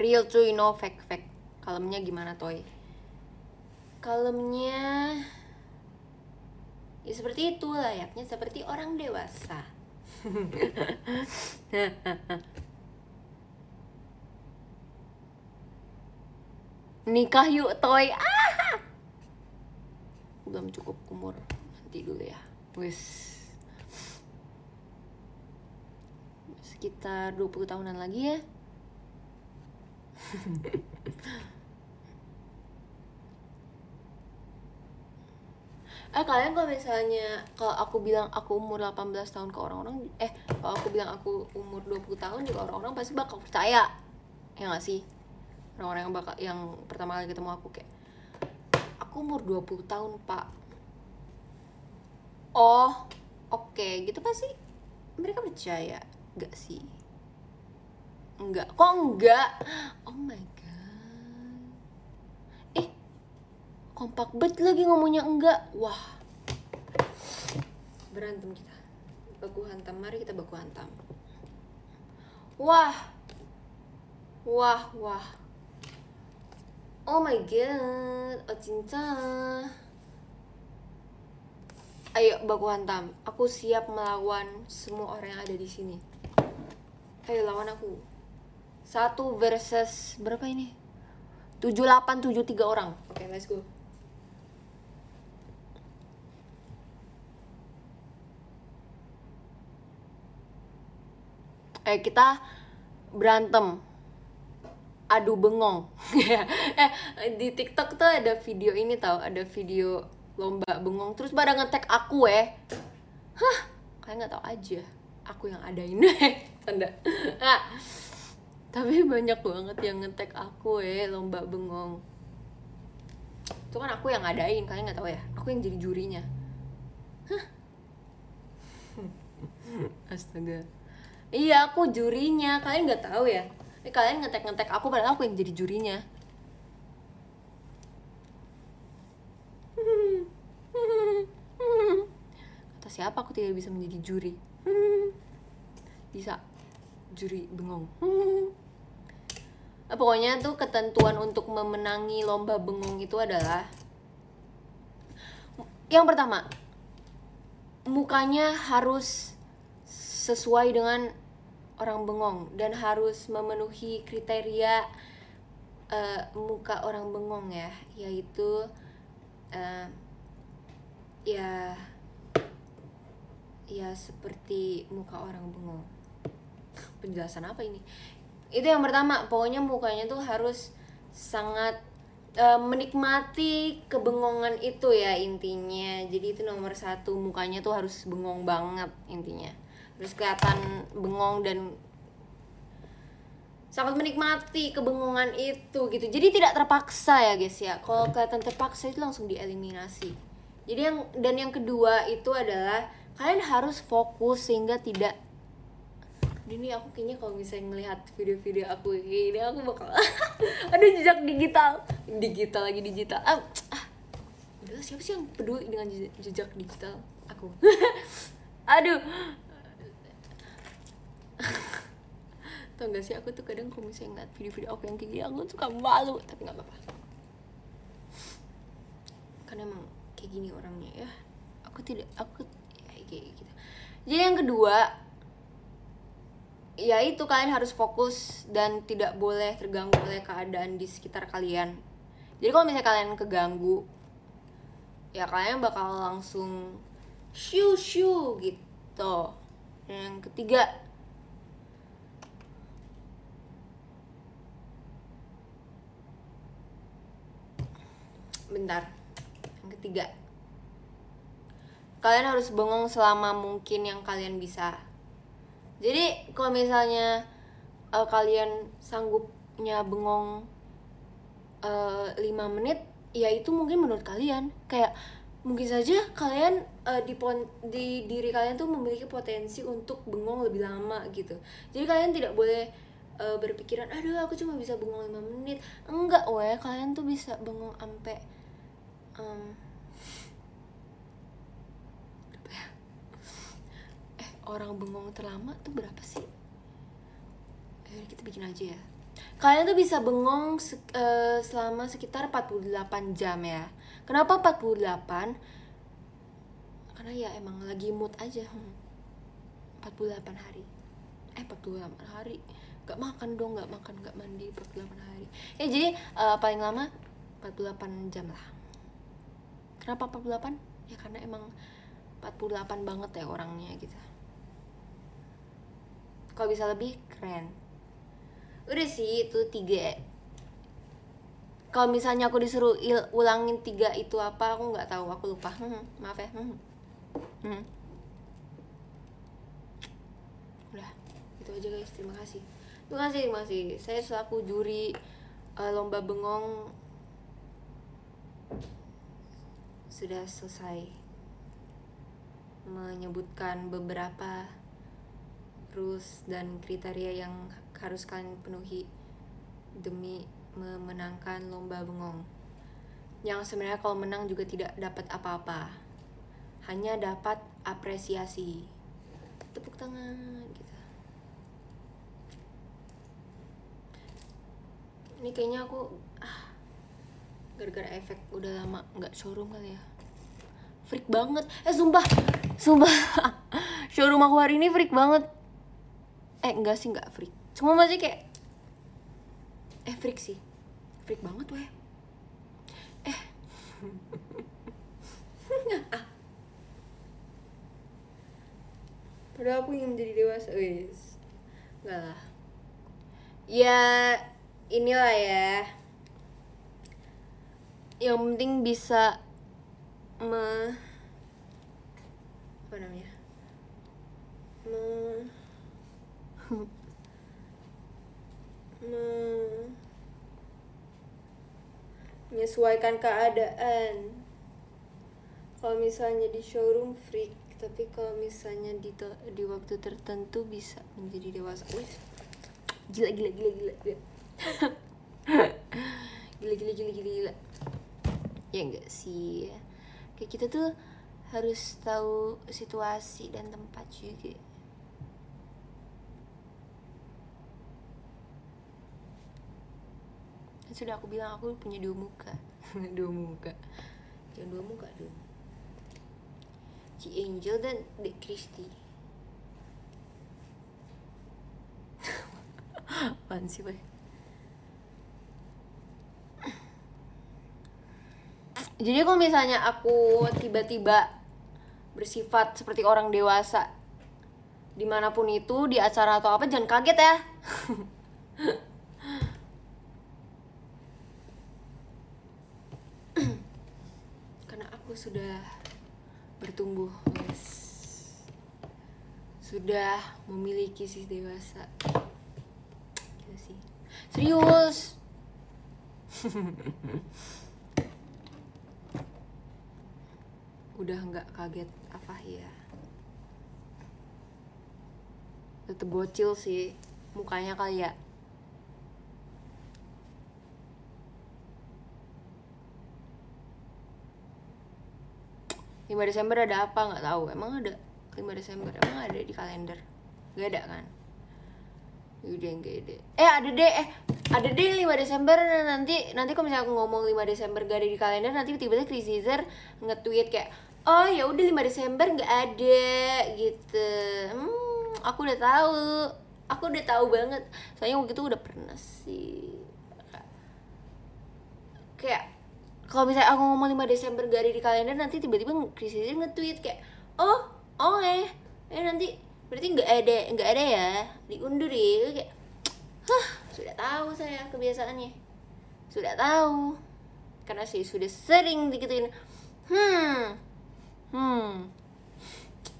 Real cuy no fake fake kalemnya gimana toy? Kalemnya ya seperti itu layaknya seperti orang dewasa. *laughs* Nikah yuk toy. Ah! Belum cukup umur. Nanti dulu ya. Wis. Sekitar 20 tahunan lagi ya *laughs* eh kalian kalau misalnya kalau aku bilang aku umur 18 tahun ke orang-orang eh kalau aku bilang aku umur 20 tahun juga orang-orang pasti bakal percaya ya gak sih orang-orang yang bakal yang pertama kali ketemu aku kayak aku umur 20 tahun pak oh oke okay. gitu pasti mereka percaya Enggak sih. Enggak. Kok enggak? Oh my god. Eh. Kompak bet lagi ngomongnya enggak. Wah. Berantem kita. Baku hantam. Mari kita baku hantam. Wah. Wah, wah. Oh my god. Oh cinta. Ayo baku hantam. Aku siap melawan semua orang yang ada di sini ayo lawan aku satu versus berapa ini tujuh delapan tujuh tiga orang oke okay, let's go eh kita berantem. Adu bengong. *laughs* Eh di TikTok tuh ada video ini tau ada video lomba bengong. Terus pada ngetek aku eh. Hah kalian nggak tau aja aku yang adain. *laughs* Tanda. *laughs* Ah, tapi banyak banget yang ngetek aku eh lomba bengong. Itu kan aku yang ngadain kalian nggak tahu ya. Aku yang jadi jurinya. Hah? Astaga iya aku jurinya. Kalian nggak tahu ya? Eh, kalian ngetek ngetek aku padahal aku yang jadi jurinya. Kata siapa aku tidak bisa menjadi juri? Bisa juri bengong. Nah, pokoknya tuh ketentuan untuk memenangi lomba bengong itu adalah yang pertama mukanya harus sesuai dengan orang bengong dan harus memenuhi kriteria uh, muka orang bengong ya yaitu uh, ya ya seperti muka orang bengong. Penjelasan apa ini? Itu yang pertama pokoknya mukanya tuh harus sangat uh, menikmati kebengongan itu ya intinya. Jadi itu nomor satu mukanya tuh harus bengong banget intinya terus kelihatan bengong dan sangat menikmati kebengongan itu gitu. Jadi tidak terpaksa ya guys ya. Kalau kelihatan terpaksa itu langsung dieliminasi. Jadi yang dan yang kedua itu adalah kalian harus fokus sehingga tidak ini aku kayaknya kalau misalnya ngelihat video-video aku gini aku bakal *laughs* ada jejak digital. Digital lagi digital. Ah, ah. siapa sih yang peduli dengan jejak digital? Aku. *laughs* Aduh *laughs* tau gak sih aku tuh kadang kalau misalnya ngeliat video-video aku yang kayak gini aku suka malu tapi nggak apa-apa. Karena emang kayak gini orangnya ya. Aku tidak aku ya, kayak gitu. Jadi yang kedua ya itu kalian harus fokus dan tidak boleh terganggu oleh keadaan di sekitar kalian. Jadi kalau misalnya kalian keganggu ya kalian bakal langsung shoo shoo gitu. Dan yang ketiga bentar. Yang ketiga. Kalian harus bengong selama mungkin yang kalian bisa. Jadi kalau misalnya uh, kalian sanggupnya bengong uh, eh, 5 menit ya itu mungkin menurut kalian. Kayak mungkin saja kalian uh, di di diri kalian tuh memiliki potensi untuk bengong lebih lama gitu. Jadi kalian tidak boleh uh, berpikiran aduh aku cuma bisa bengong 5 menit. Enggak weh. Kalian tuh bisa bengong sampai um, orang bengong terlama tuh berapa sih? Ayo kita bikin aja ya. Kalian tuh bisa bengong se uh, selama sekitar 48 jam ya. Kenapa 48? Karena ya emang lagi mood aja. Hmm. 48 hari. Eh 48 hari. Gak makan dong, gak makan, gak mandi 48 hari. Ya jadi uh, paling lama 48 jam lah. Kenapa 48? Ya karena emang 48 banget ya orangnya gitu. Kalau bisa lebih keren. Udah sih itu tiga. Kalau misalnya aku disuruh ulangin tiga itu apa aku nggak tahu. Aku lupa. Hmm, maaf ya. Hmm. Hmm. udah itu aja guys. Terima kasih. Terima kasih terima kasih. Saya selaku juri uh, lomba bengong sudah selesai menyebutkan beberapa rules dan kriteria yang harus kalian penuhi demi memenangkan lomba bengong. Yang sebenarnya kalau menang juga tidak dapat apa-apa. Hanya dapat apresiasi. Tepuk tangan gitu. Ini kayaknya aku ah gara-gara efek udah lama nggak showroom kali ya. Freak banget. Eh sumpah. Sumpah. *laughs* showroom aku hari ini freak banget eh enggak sih enggak freak cuma masih kayak eh freak sih freak banget weh eh *laughs* padahal aku ingin menjadi dewasa wes Enggak lah. Ya inilah ya. Yang penting bisa me apa namanya? Me me menyesuaikan keadaan. Kalau misalnya di showroom freak. Tapi kalau misalnya di di waktu tertentu bisa menjadi dewasa. Wih, gila gila gila gila *laughs* gila. Gila gila gila gila gila ya enggak sih? Kayak kita tuh harus tahu situasi dan tempat juga. Kan sudah aku bilang aku punya dua muka. *laughs* Dua muka. Yang dua muka dong Ci Angel dan Dek Kristi *laughs* Apaan sih? Jadi kalau misalnya aku tiba-tiba bersifat seperti orang dewasa di mana pun itu di acara atau apa jangan kaget ya. *coughs* Karena aku sudah bertumbuh guys sudah memiliki sisi dewasa. Gila sih. Serius *laughs* udah nggak kaget apa ya tetep bocil sih mukanya kali ya lima Desember ada apa nggak tahu. Emang ada 5 Desember emang ada di kalender? Gak ada kan udah gak ada eh ada deh eh ada deh 5 Desember. Nanti nanti kalau misalnya aku ngomong 5 Desember gak ada di kalender nanti tiba-tiba Chris Caesar nge-tweet kayak oh ya udah 5 Desember nggak ada gitu. Hmm, aku udah tahu. Aku udah tahu banget. Soalnya waktu itu udah pernah sih. Kayak kalau misalnya aku ngomong 5 Desember gak ada di kalender nanti tiba-tiba Chris Caesar nge-tweet kayak oh oh eh eh nanti berarti nggak ada nggak ada ya? Diundur ya kayak hah sudah tahu saya kebiasaannya. Sudah tahu. Karena sih sudah sering dikituin hmm hmm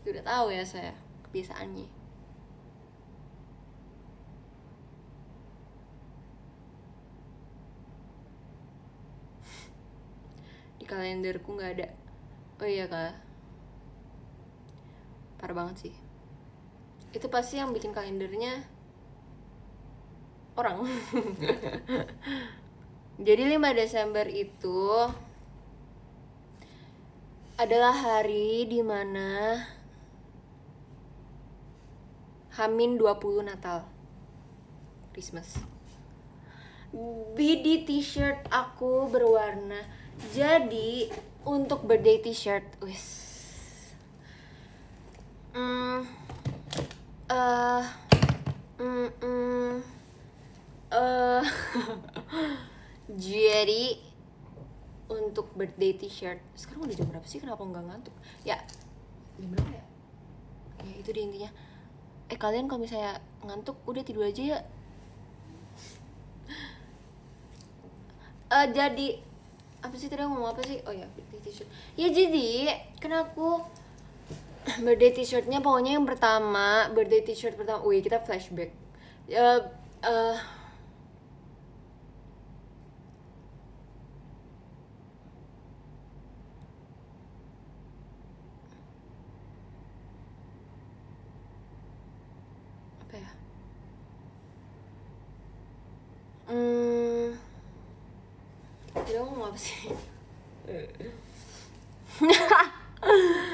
sudah tahu ya saya kebiasaannya. Di kalenderku nggak ada. Oh iya kak. Parah banget sih itu pasti yang bikin kalendernya orang. *laughs* Jadi 5 Desember itu adalah hari di mana Hamin 20 Natal. Christmas. BD t-shirt aku berwarna. Jadi untuk birthday t-shirt wis. Hmm. Eh. Hmm. hmm. Eh. *laughs* Jadi untuk birthday t-shirt sekarang udah jam berapa sih kenapa nggak ngantuk ya jam berapa ya ya itu dia intinya eh kalian kalau misalnya ngantuk udah tidur aja ya Eh jadi apa sih tadi ngomong apa sih oh ya birthday t-shirt ya jadi kan aku *clears throat* birthday t-shirtnya pokoknya yang pertama birthday t-shirt pertama. Wih kita flashback. Uh, uh, apa ya? Hmm. Ngomong apa sih *laughs* *laughs*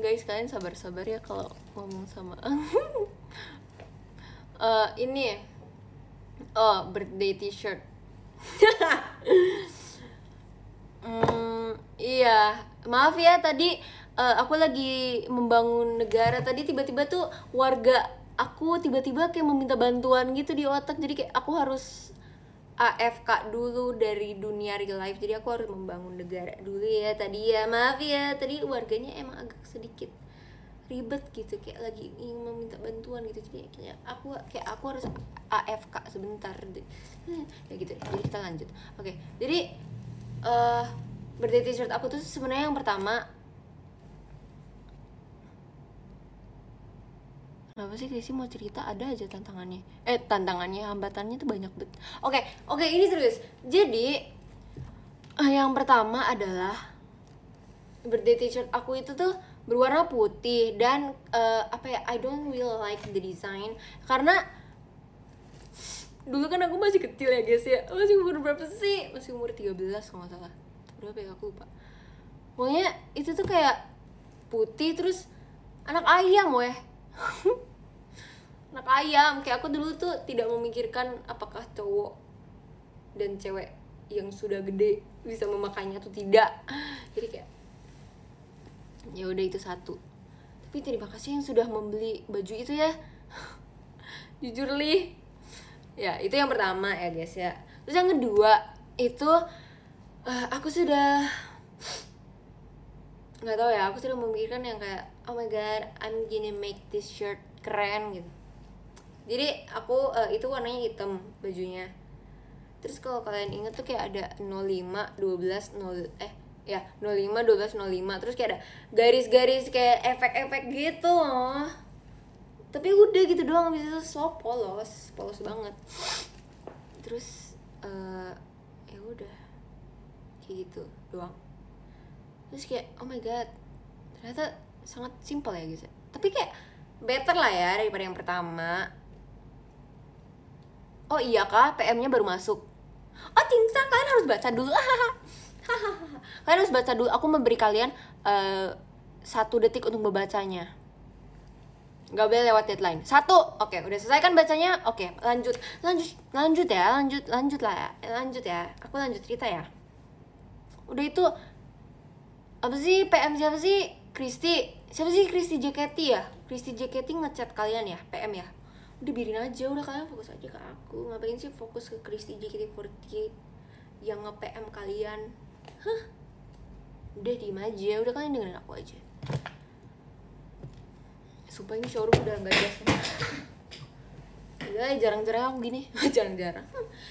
guys kalian sabar-sabar ya kalau ngomong sama *laughs* Eh, ini oh birthday t-shirt. *laughs* Hmm, iya. Maaf ya tadi eh, aku lagi membangun negara. Tadi tiba-tiba tuh warga aku tiba-tiba kayak meminta bantuan gitu di otak. Jadi kayak aku harus AFK dulu dari dunia real life. Jadi aku harus membangun negara dulu ya. Tadi ya maaf ya. Tadi warganya emang agak sedikit ribet gitu. Kayak lagi ingin meminta bantuan gitu. Jadi kayak aku kayak aku harus AFK sebentar. Ya gitu. Jadi kita lanjut. Oke. Jadi eh birthday t-shirt aku tuh sebenarnya yang pertama Kenapa sih Krisi mau cerita? Ada aja tantangannya. Eh tantangannya hambatannya tuh banyak banget Oke oke ini serius. Jadi eh, yang pertama adalah birthday t-shirt aku itu tuh berwarna putih dan eh, apa ya I don't really like the design. Karena dulu kan aku masih kecil ya guys ya. Masih umur berapa sih? Masih umur 13 kalau nggak salah. Berapa ya? Aku lupa. Pokoknya itu tuh kayak putih terus anak ayam weh *laughs* anak ayam. Kayak aku dulu tuh tidak memikirkan apakah cowok dan cewek yang sudah gede bisa memakainya atau tidak. Jadi kayak ya udah itu satu. Tapi terima kasih yang sudah membeli baju itu ya. *laughs* Jujur li ya itu yang pertama ya guys ya. Terus yang kedua itu eh, aku sudah nggak tahu ya aku sudah memikirkan yang kayak oh my god I'm gonna make this shirt keren gitu jadi aku eh, itu warnanya hitam bajunya. Terus kalau kalian inget tuh kayak ada 05 12 0 eh ya 05 12 05 terus kayak ada garis-garis kayak efek-efek gitu loh. Tapi udah gitu doang habis itu so polos polos banget. Terus eh ya udah kayak gitu doang. Terus kayak oh my god ternyata sangat simpel ya guys ya. tapi kayak better lah ya daripada yang pertama oh iya kah PM-nya baru masuk. Oh cinta kalian harus baca dulu. *laughs* Kalian harus baca dulu. Aku memberi kalian eh, satu detik untuk membacanya. Nggak boleh lewat deadline. Satu. Oke udah selesai kan bacanya? Oke lanjut. Lanjut lanjut ya lanjut lanjut lah. Ya lanjut ya. Aku lanjut cerita ya. Udah itu apa sih PM siapa sih? Kristi siapa sih Kristi JKT ya? Kristi JKT ngechat kalian ya PM ya udah biarin aja udah kalian fokus aja ke aku. Ngapain sih fokus ke Kristi JKT48 yang nge PM kalian? Hah? Udah diem aja. Udah kalian dengerin aku aja. Sumpah ini showroom udah nggak jelas ya jarang-jarang aku gini. *laughs* Jarang-jarang.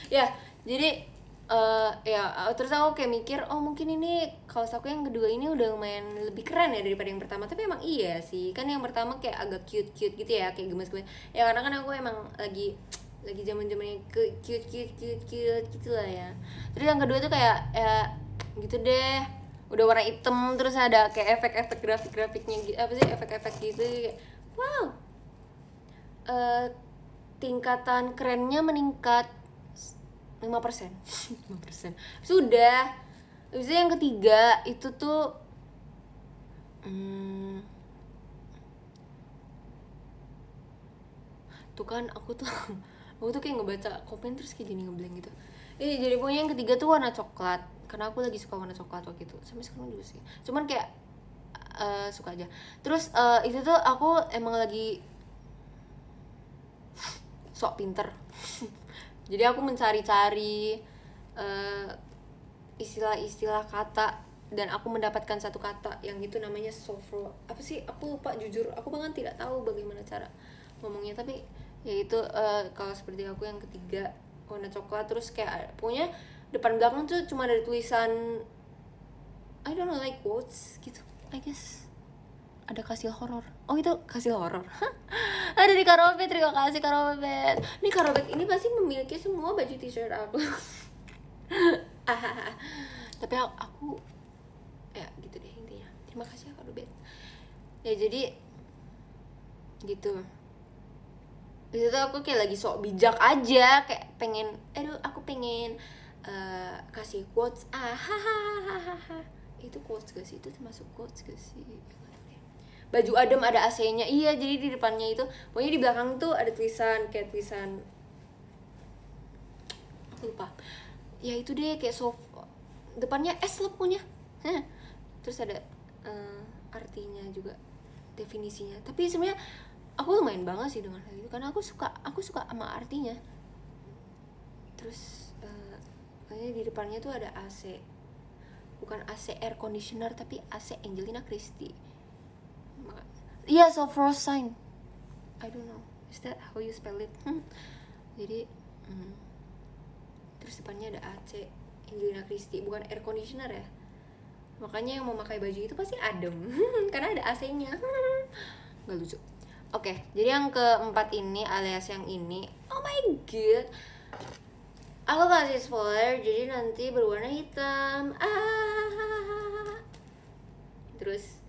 Ya jadi eh ya terus aku kayak mikir oh mungkin ini kaos aku yang kedua ini udah lumayan lebih keren ya daripada yang pertama. Tapi emang iya sih. Kan yang pertama kayak agak cute cute gitu ya kayak gemes gemes ya karena kan aku emang lagi lagi zaman zamannya cute cute cute cute gitu lah ya. Terus yang kedua tuh kayak ya gitu deh. Udah warna hitam terus ada kayak efek-efek grafik-grafiknya gitu apa sih efek-efek gitu. Wow! Eh tingkatan kerennya meningkat 5% 5% *laughs* sudah. Habis itu yang ketiga itu tuh hmm, tuh kan aku tuh *laughs* aku tuh kayak ngebaca komen terus kayak jadi ngeblank gitu. Eh jadi pokoknya yang ketiga tuh warna coklat. Karena aku lagi suka warna coklat waktu itu. Sampai sekarang juga sih. Cuman kayak eh, suka aja. Terus eh, itu tuh aku emang lagi *laughs* sok pinter jadi aku mencari-cari eh, istilah-istilah kata dan aku mendapatkan satu kata yang itu namanya sofro apa sih? Aku lupa jujur. Aku bahkan tidak tahu bagaimana cara ngomongnya. Tapi ya itu eh, kalau seperti aku yang ketiga warna coklat. Terus kayak pokoknya depan belakang tuh cuma ada tulisan I don't know like quotes gitu I guess ada kasil horor oh itu kasil horor *laughs* ada di karobet terima kasih karobet ini karobet ini pasti memiliki semua baju t-shirt aku. *laughs* Tapi aku, aku ya gitu deh intinya. Terima kasih ya karobet ya jadi gitu. Di situ aku kayak lagi sok bijak aja kayak pengen aduh aku pengen eh, kasih quotes. Ah *laughs* hahaha. Itu quotes gak sih? Itu termasuk quotes gak sih. Baju adem ada AC-nya. Iya jadi di depannya itu pokoknya di belakang tuh ada tulisan kayak tulisan. Lupa. Ya itu deh kayak soft depannya S lah punya terus ada eh, artinya juga definisinya. Tapi sebenarnya aku lumayan banget sih dengan hal itu karena aku suka aku suka sama artinya. Terus pokoknya di depannya tuh ada AC bukan AC air conditioner tapi AC Angelina Christie Iya so frost sign. I don't know. Is that how you spell it? Hmm. jadi hmm. terus depannya ada AC Angelina Christie bukan air conditioner ya? Makanya yang mau pakai baju itu pasti adem. *laughs* Karena ada AC-nya *laughs* nggak lucu. Oke jadi yang keempat ini alias yang ini. Oh my god. Aku kasih spoiler jadi nanti berwarna hitam. Ah. Terus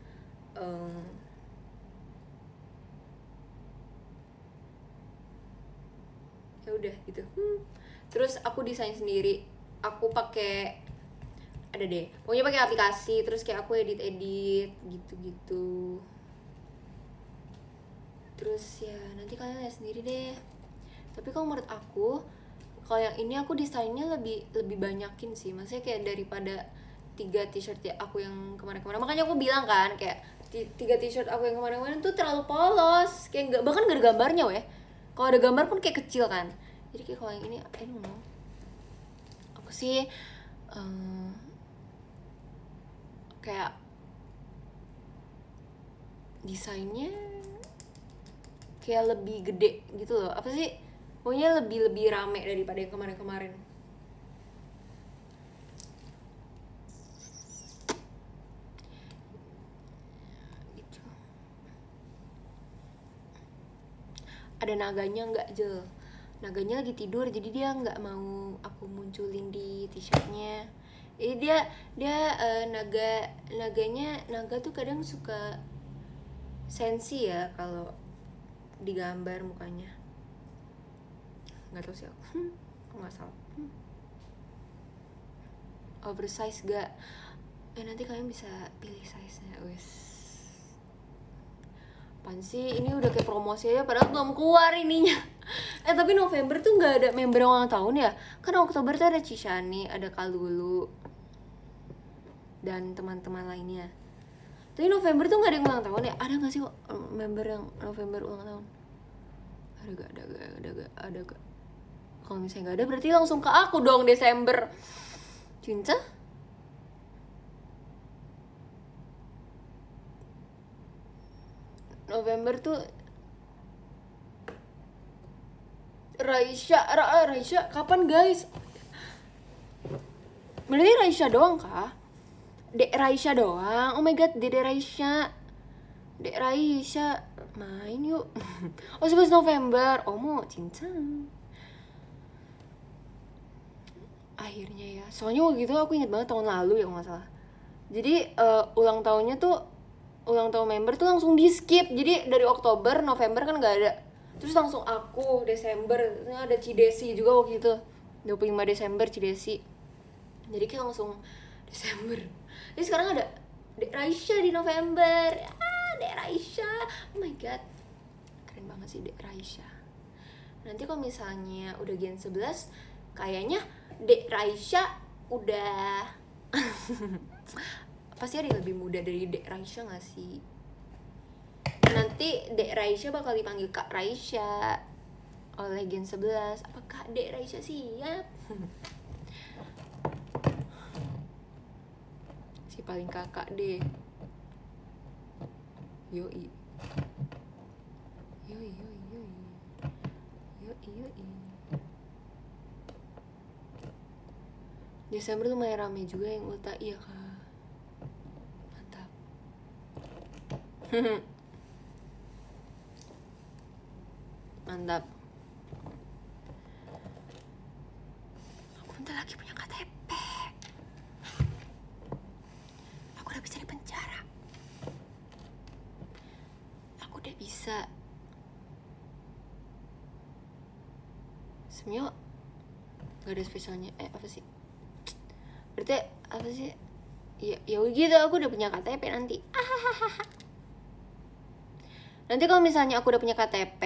em, ya udah gitu Hmm. terus aku desain sendiri. Aku pakai ada deh. Pokoknya pakai aplikasi terus kayak aku edit edit gitu gitu terus ya nanti kalian lihat sendiri deh. Tapi kalau menurut aku kalau yang ini aku desainnya lebih lebih banyakin sih. Maksudnya kayak daripada tiga t-shirt ya aku yang kemarin-kemarin. Makanya aku bilang kan kayak ti- tiga t-shirt aku yang kemarin-kemarin tuh terlalu polos. Kayak nggak bahkan gak ada gambarnya weh. Kalau ada gambar pun kayak kecil kan jadi kayak kalau yang ini I don't know. Aku sih eh, kayak desainnya kayak lebih gede gitu loh. Apa sih? Pokoknya lebih lebih rame daripada yang kemarin-kemarin. Gitu. Ada naganya nggak jel naganya lagi tidur jadi dia nggak mau aku munculin di t-shirtnya. Jadi dia dia eh, naga naganya naga tuh kadang suka sensi ya kalau digambar mukanya. Nggak tahu sih aku. Hmm, nggak salah. Hmm. oversize gak eh nanti kalian bisa pilih size nya wes Apaan sih? Ini udah kayak promosi aja padahal belum keluar ininya. *laughs* Eh tapi November tuh nggak ada member ulang tahun ya? Kan Oktober tuh ada Cishani ada Kalulu dan teman-teman lainnya. Tapi November tuh nggak ada yang ulang tahun ya? Ada nggak sih member yang November ulang tahun? Ada gak ada gak ada gak ada gak kalau misalnya nggak ada berarti langsung ke aku dong Desember. Cinta November tuh Raisya Ra Raisya kapan guys? Berarti Raisya doang kah Dek Raisya doang. Oh my god Dede Raisya. Dek Raisya main yuk. *laughs* Oh 11 November. Oh mau cinta akhirnya ya. Soalnya waktu itu aku inget banget tahun lalu ya nggak salah. Jadi eh, ulang tahunnya tuh ulang tahun member tuh langsung di skip. Jadi dari Oktober November kan nggak ada. Terus langsung aku Desember ada Cidesi juga waktu itu. 25 Desember Cidesi. Jadi kayak langsung Desember. Jadi sekarang ada Dek Raisya di November. Ah Dek Raisya. Oh my god. Keren banget sih Dek Raisya. Nanti kalau misalnya udah gen 11 kayaknya Dek Raisya udah *laughs* pasti ada yang lebih muda dari Dek Raisya gak sih? Nanti Dek Raisya bakal dipanggil Kak Raisya. Oleh Gen 11 apakah Dek Raisya siap? Si paling kakak deh. Yoi. Yoi yoi yoi. Yoi yoi. Desember lumayan rame juga yang ulta iya kak mantap *laughs* mantap. Aku bentar lagi punya KTP aku udah bisa di penjara. Aku udah bisa. Sebenarnya gak ada spesialnya. Eh apa sih? Berarti apa sih? Ya ya gitu aku udah punya KTP nanti *laughs* nanti kalau misalnya aku udah punya KTP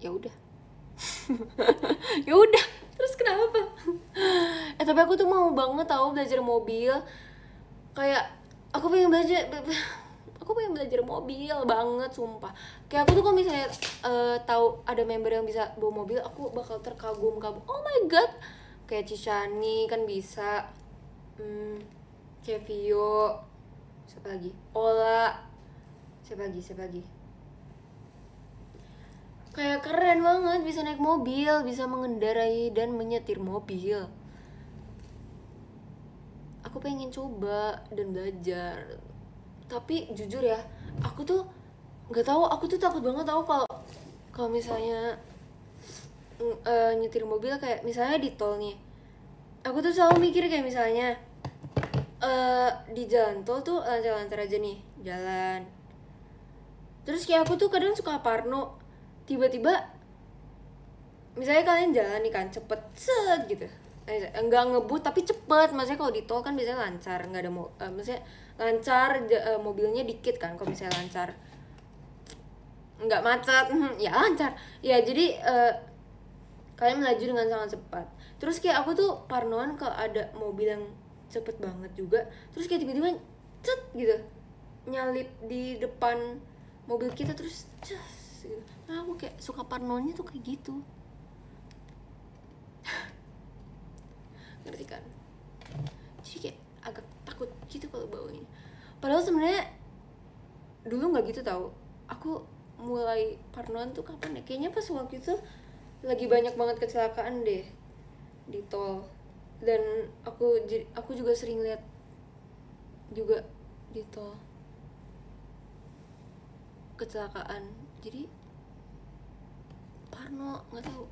ya udah. *laughs* Ya udah. Terus kenapa eh tapi aku tuh mau banget tahu belajar mobil. Kayak aku pengen belajar aku pengen belajar mobil banget sumpah. Kayak aku tuh kalau misalnya eh, tahu ada member yang bisa bawa mobil aku bakal terkagum kagum. Oh my god. Kayak Cishani kan bisa. Hmm, kayak Vio siapa lagi? Ola siapa lagi siapa lagi? Kayak keren banget bisa naik mobil bisa mengendarai dan menyetir mobil. Aku pengen coba dan belajar. Tapi jujur ya aku tuh nggak tahu aku tuh takut banget tahu kalau kalau misalnya uh, nyetir mobil kayak misalnya di tol nih. Aku tuh selalu mikir kayak misalnya uh, di jalan tol tuh lancar-lancar aja nih jalan. Terus kayak aku tuh kadang suka parno. Tiba-tiba misalnya kalian jalan nih kan cepet set gitu. Enggak ngebut tapi cepet. Maksudnya kalau di tol kan biasanya lancar nggak ada mau uh, maksudnya lancar uh, mobilnya dikit kan kalau misalnya lancar. Nggak macet *laughs* ya lancar. Ya jadi uh, kalian melaju dengan sangat cepat. Terus kayak aku tuh parnoan kalau ada mobil yang cepet banget juga. Terus kayak tiba-tiba cet gitu. Nyalip di depan mobil kita terus just gitu. nah aku kayak suka parnonya tuh kayak gitu. *laughs* Ngerti kan? Jadi kayak agak takut gitu kalau baunya. Padahal sebenarnya dulu nggak gitu tau. Aku mulai parnoan tuh kapan ya? Kayaknya pas waktu itu lagi banyak banget kecelakaan deh di tol dan aku aku juga sering lihat juga di tol. Kecelakaan. Jadi Parno nggak tahu.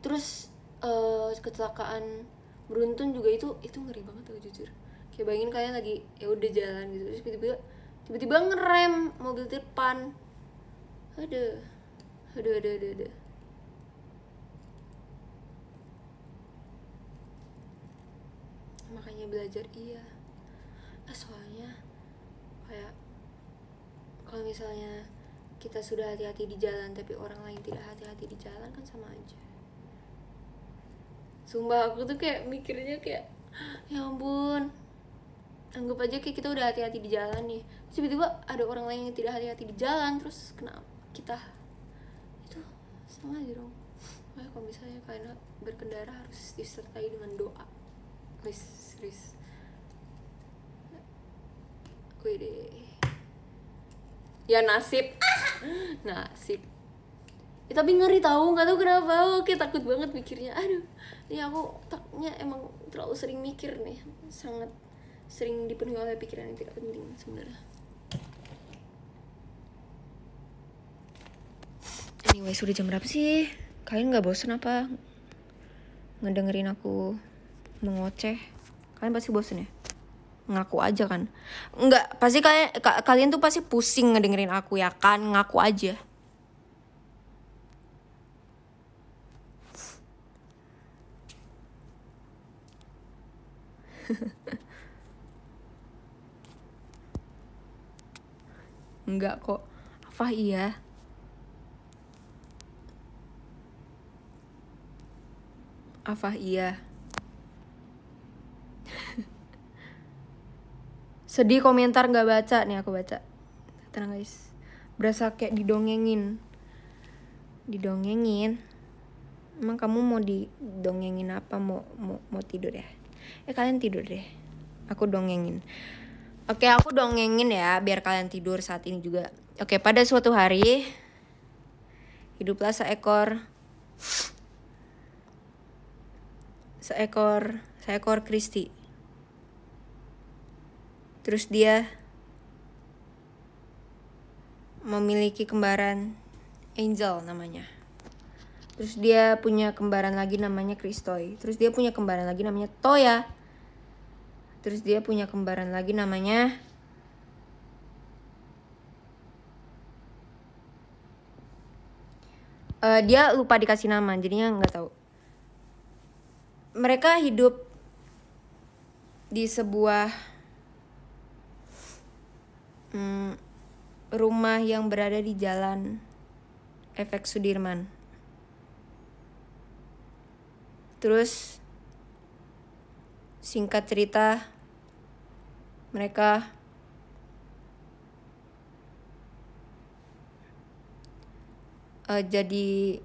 Terus uh, kecelakaan beruntun juga itu itu ngeri banget tuh jujur. Kayak bayangin kalian lagi ya udah jalan gitu. Terus tiba-tiba tiba-tiba ngerem mobil depan. Ada ada ada ada ada makanya belajar iya. Ah, soalnya kayak kalau misalnya kita sudah hati-hati di jalan tapi orang lain tidak hati-hati di jalan kan sama aja. Sumpah aku tuh kayak mikirnya kayak ya ampun. Anggap aja kayak kita udah hati-hati di jalan nih tiba-tiba ada orang lain yang tidak hati-hati di jalan terus kenapa kita sama aja dong. Makanya kalau misalnya kalian berkendara harus disertai dengan doa. Wis serius deh. Ya nasib. *laughs* Nasib. Ya, tapi ngeri tahu nggak tahu kenapa. Oke takut banget mikirnya. Aduh. Ini aku taknya emang terlalu sering mikir nih. Sangat sering dipenuhi oleh pikiran yang tidak penting sebenarnya Anyway, sudah jam berapa sih? Kalian nggak bosen apa? Ngedengerin aku mengoceh? Kalian pasti bosen ya? Ngaku aja kan? Nggak, pasti kalian ka, kalian tuh pasti pusing ngedengerin aku ya kan? Ngaku aja. *laughs* Enggak kok. Apa iya? Apa iya? Sedih komentar nggak baca nih aku baca. Tenang guys. Berasa kayak didongengin. Didongengin. Emang kamu mau didongengin apa? Mau mau mau tidur ya? Eh kalian tidur deh. Aku dongengin. Oke, aku dongengin ya biar kalian tidur saat ini juga. Oke, pada suatu hari hiduplah seekor seekor seekor Kristi. Terus dia memiliki kembaran Angel namanya. Terus dia punya kembaran lagi namanya Kristoy. Terus dia punya kembaran lagi namanya Toya. Terus dia punya kembaran lagi namanya uh, dia lupa dikasih nama jadinya nggak tahu mereka hidup di sebuah hmm, rumah yang berada di jalan efek Sudirman. Terus singkat cerita mereka uh, jadi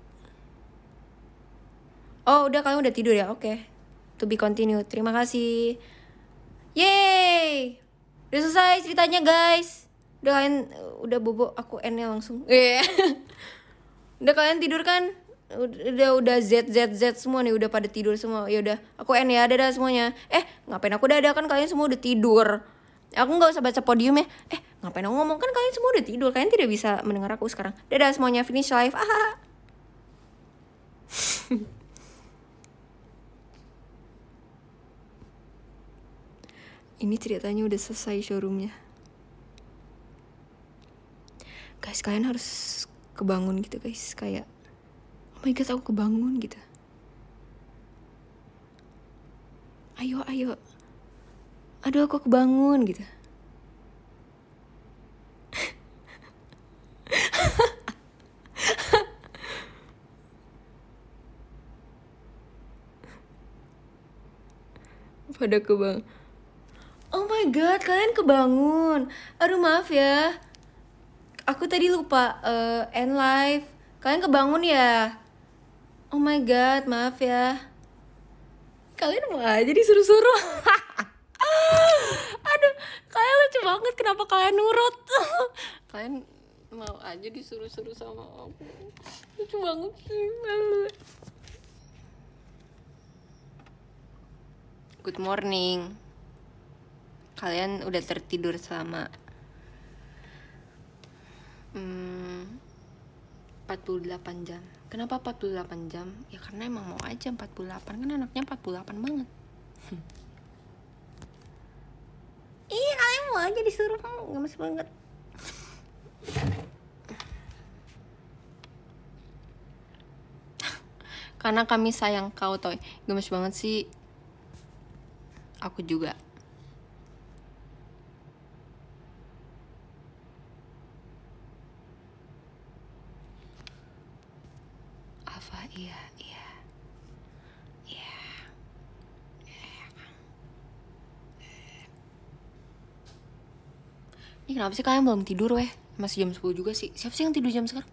Oh, udah kalian udah tidur ya? Oke. Okay. To be continued. Terima kasih. Yeay! Udah selesai ceritanya, guys. Udah kalian udah bobo aku N-nya langsung. *laughs* Yeah. udah kalian tidur kan? Udah udah Z Z Z semua nih udah pada tidur semua. Ya udah, aku N ya, dadah semuanya. Eh, ngapain aku dadah kan kalian semua udah tidur. Aku nggak usah baca podium ya. Eh, ngapain aku ngomong kan kalian semua udah tidur. Kalian tidak bisa mendengar aku sekarang. Dadah semuanya, finish live. Ah. *laughs* ini ceritanya udah selesai showroomnya. Guys kalian harus kebangun gitu guys. Kayak oh my god aku kebangun gitu. Ayo ayo. Aduh aku kebangun gitu. *laughs* Pada kebang Oh my god, kalian kebangun. Aduh maaf ya. Aku tadi lupa uh, end live. Kalian kebangun ya? Oh my god, maaf ya. Kalian mau aja disuruh-suruh. *laughs* Aduh, kalian lucu banget. Kenapa kalian nurut? *laughs* kalian mau aja disuruh-suruh sama aku. Lucu banget sih. Good morning kalian udah tertidur selama hmm, 48 jam. Kenapa 48 jam? Ya karena emang mau aja 48 kan anaknya 48 banget. *laughs* Iya kalian mau aja disuruh gemes banget. *laughs* Karena kami sayang kau toy. Gemes banget sih. Aku juga iya iya iya ini kenapa sih kalian belum tidur weh? Masih jam 10 juga sih. Siapa sih yang tidur jam sekarang?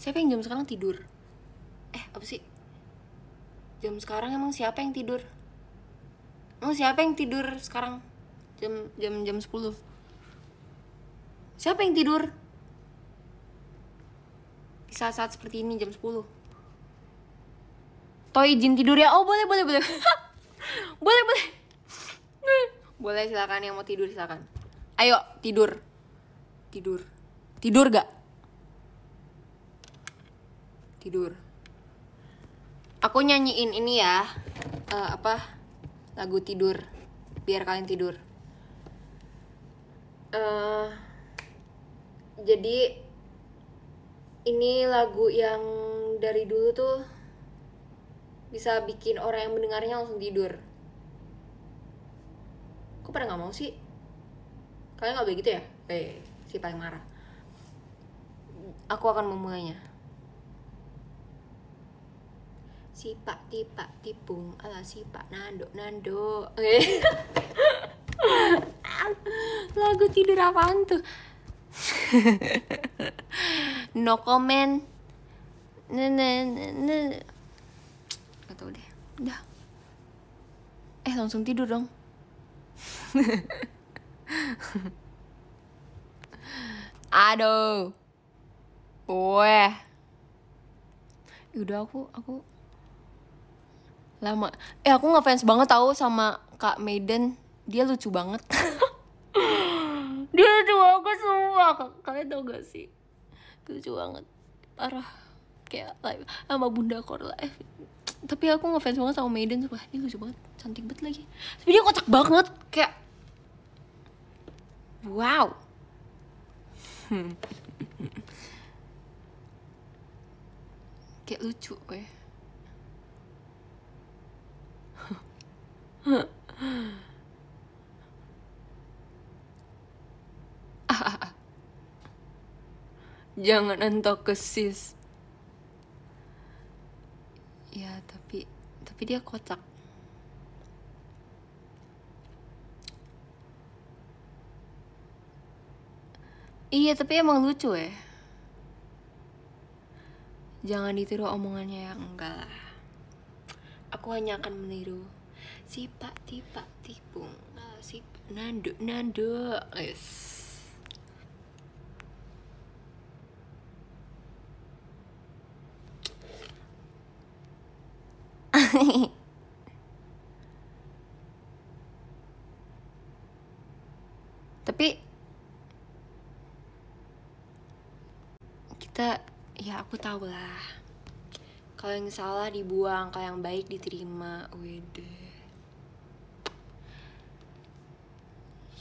Siapa yang jam sekarang tidur? Eh apa sih? Jam sekarang emang siapa yang tidur? Emang siapa yang tidur sekarang? Jam jam jam 10 siapa yang tidur? Di saat-saat seperti ini jam 10 Toh izin tidur ya? Oh boleh boleh boleh. *laughs* boleh boleh. boleh silakan. Yang mau tidur silakan. Ayo tidur. Tidur. Tidur gak? Tidur. Aku nyanyiin ini ya. Uh, apa? Lagu tidur. Biar kalian tidur. Uh, jadi ini lagu yang dari dulu tuh bisa bikin orang yang mendengarnya langsung tidur kok pada nggak mau sih kalian nggak begitu ya? Eh si paling marah. Aku akan memulainya. Si pak tipak tipung ala si pak nando nando. Eh. *laughs* lagu tidur apaan tuh? *laughs* No comment. Ne ne ne tahu deh. Udah. Eh langsung tidur dong *laughs* aduh. Weh. Udah aku aku lama. Eh aku ngefans banget tahu sama kak Maiden. Dia lucu banget. *laughs* Dia lucu banget semua kalian tau gak sih? Lucu banget. Parah. Kayak sama bunda Korla eh tapi aku ngefans banget sama Maiden sumpah. Dia lucu banget. Cantik banget lagi. Tapi dia kocak banget. Kayak wow. *laughs* Kayak lucu gue. *laughs* Jangan entok ke sis. Ya tapi tapi dia kocak iya tapi emang lucu ya. Jangan ditiru omongannya yang enggak lah. Aku hanya akan meniru. Si pak tipak tipung ah, si nando nando yes. tapi *laughs* kita ya aku tahu lah. Kalau yang salah dibuang kalau yang baik diterima. Wede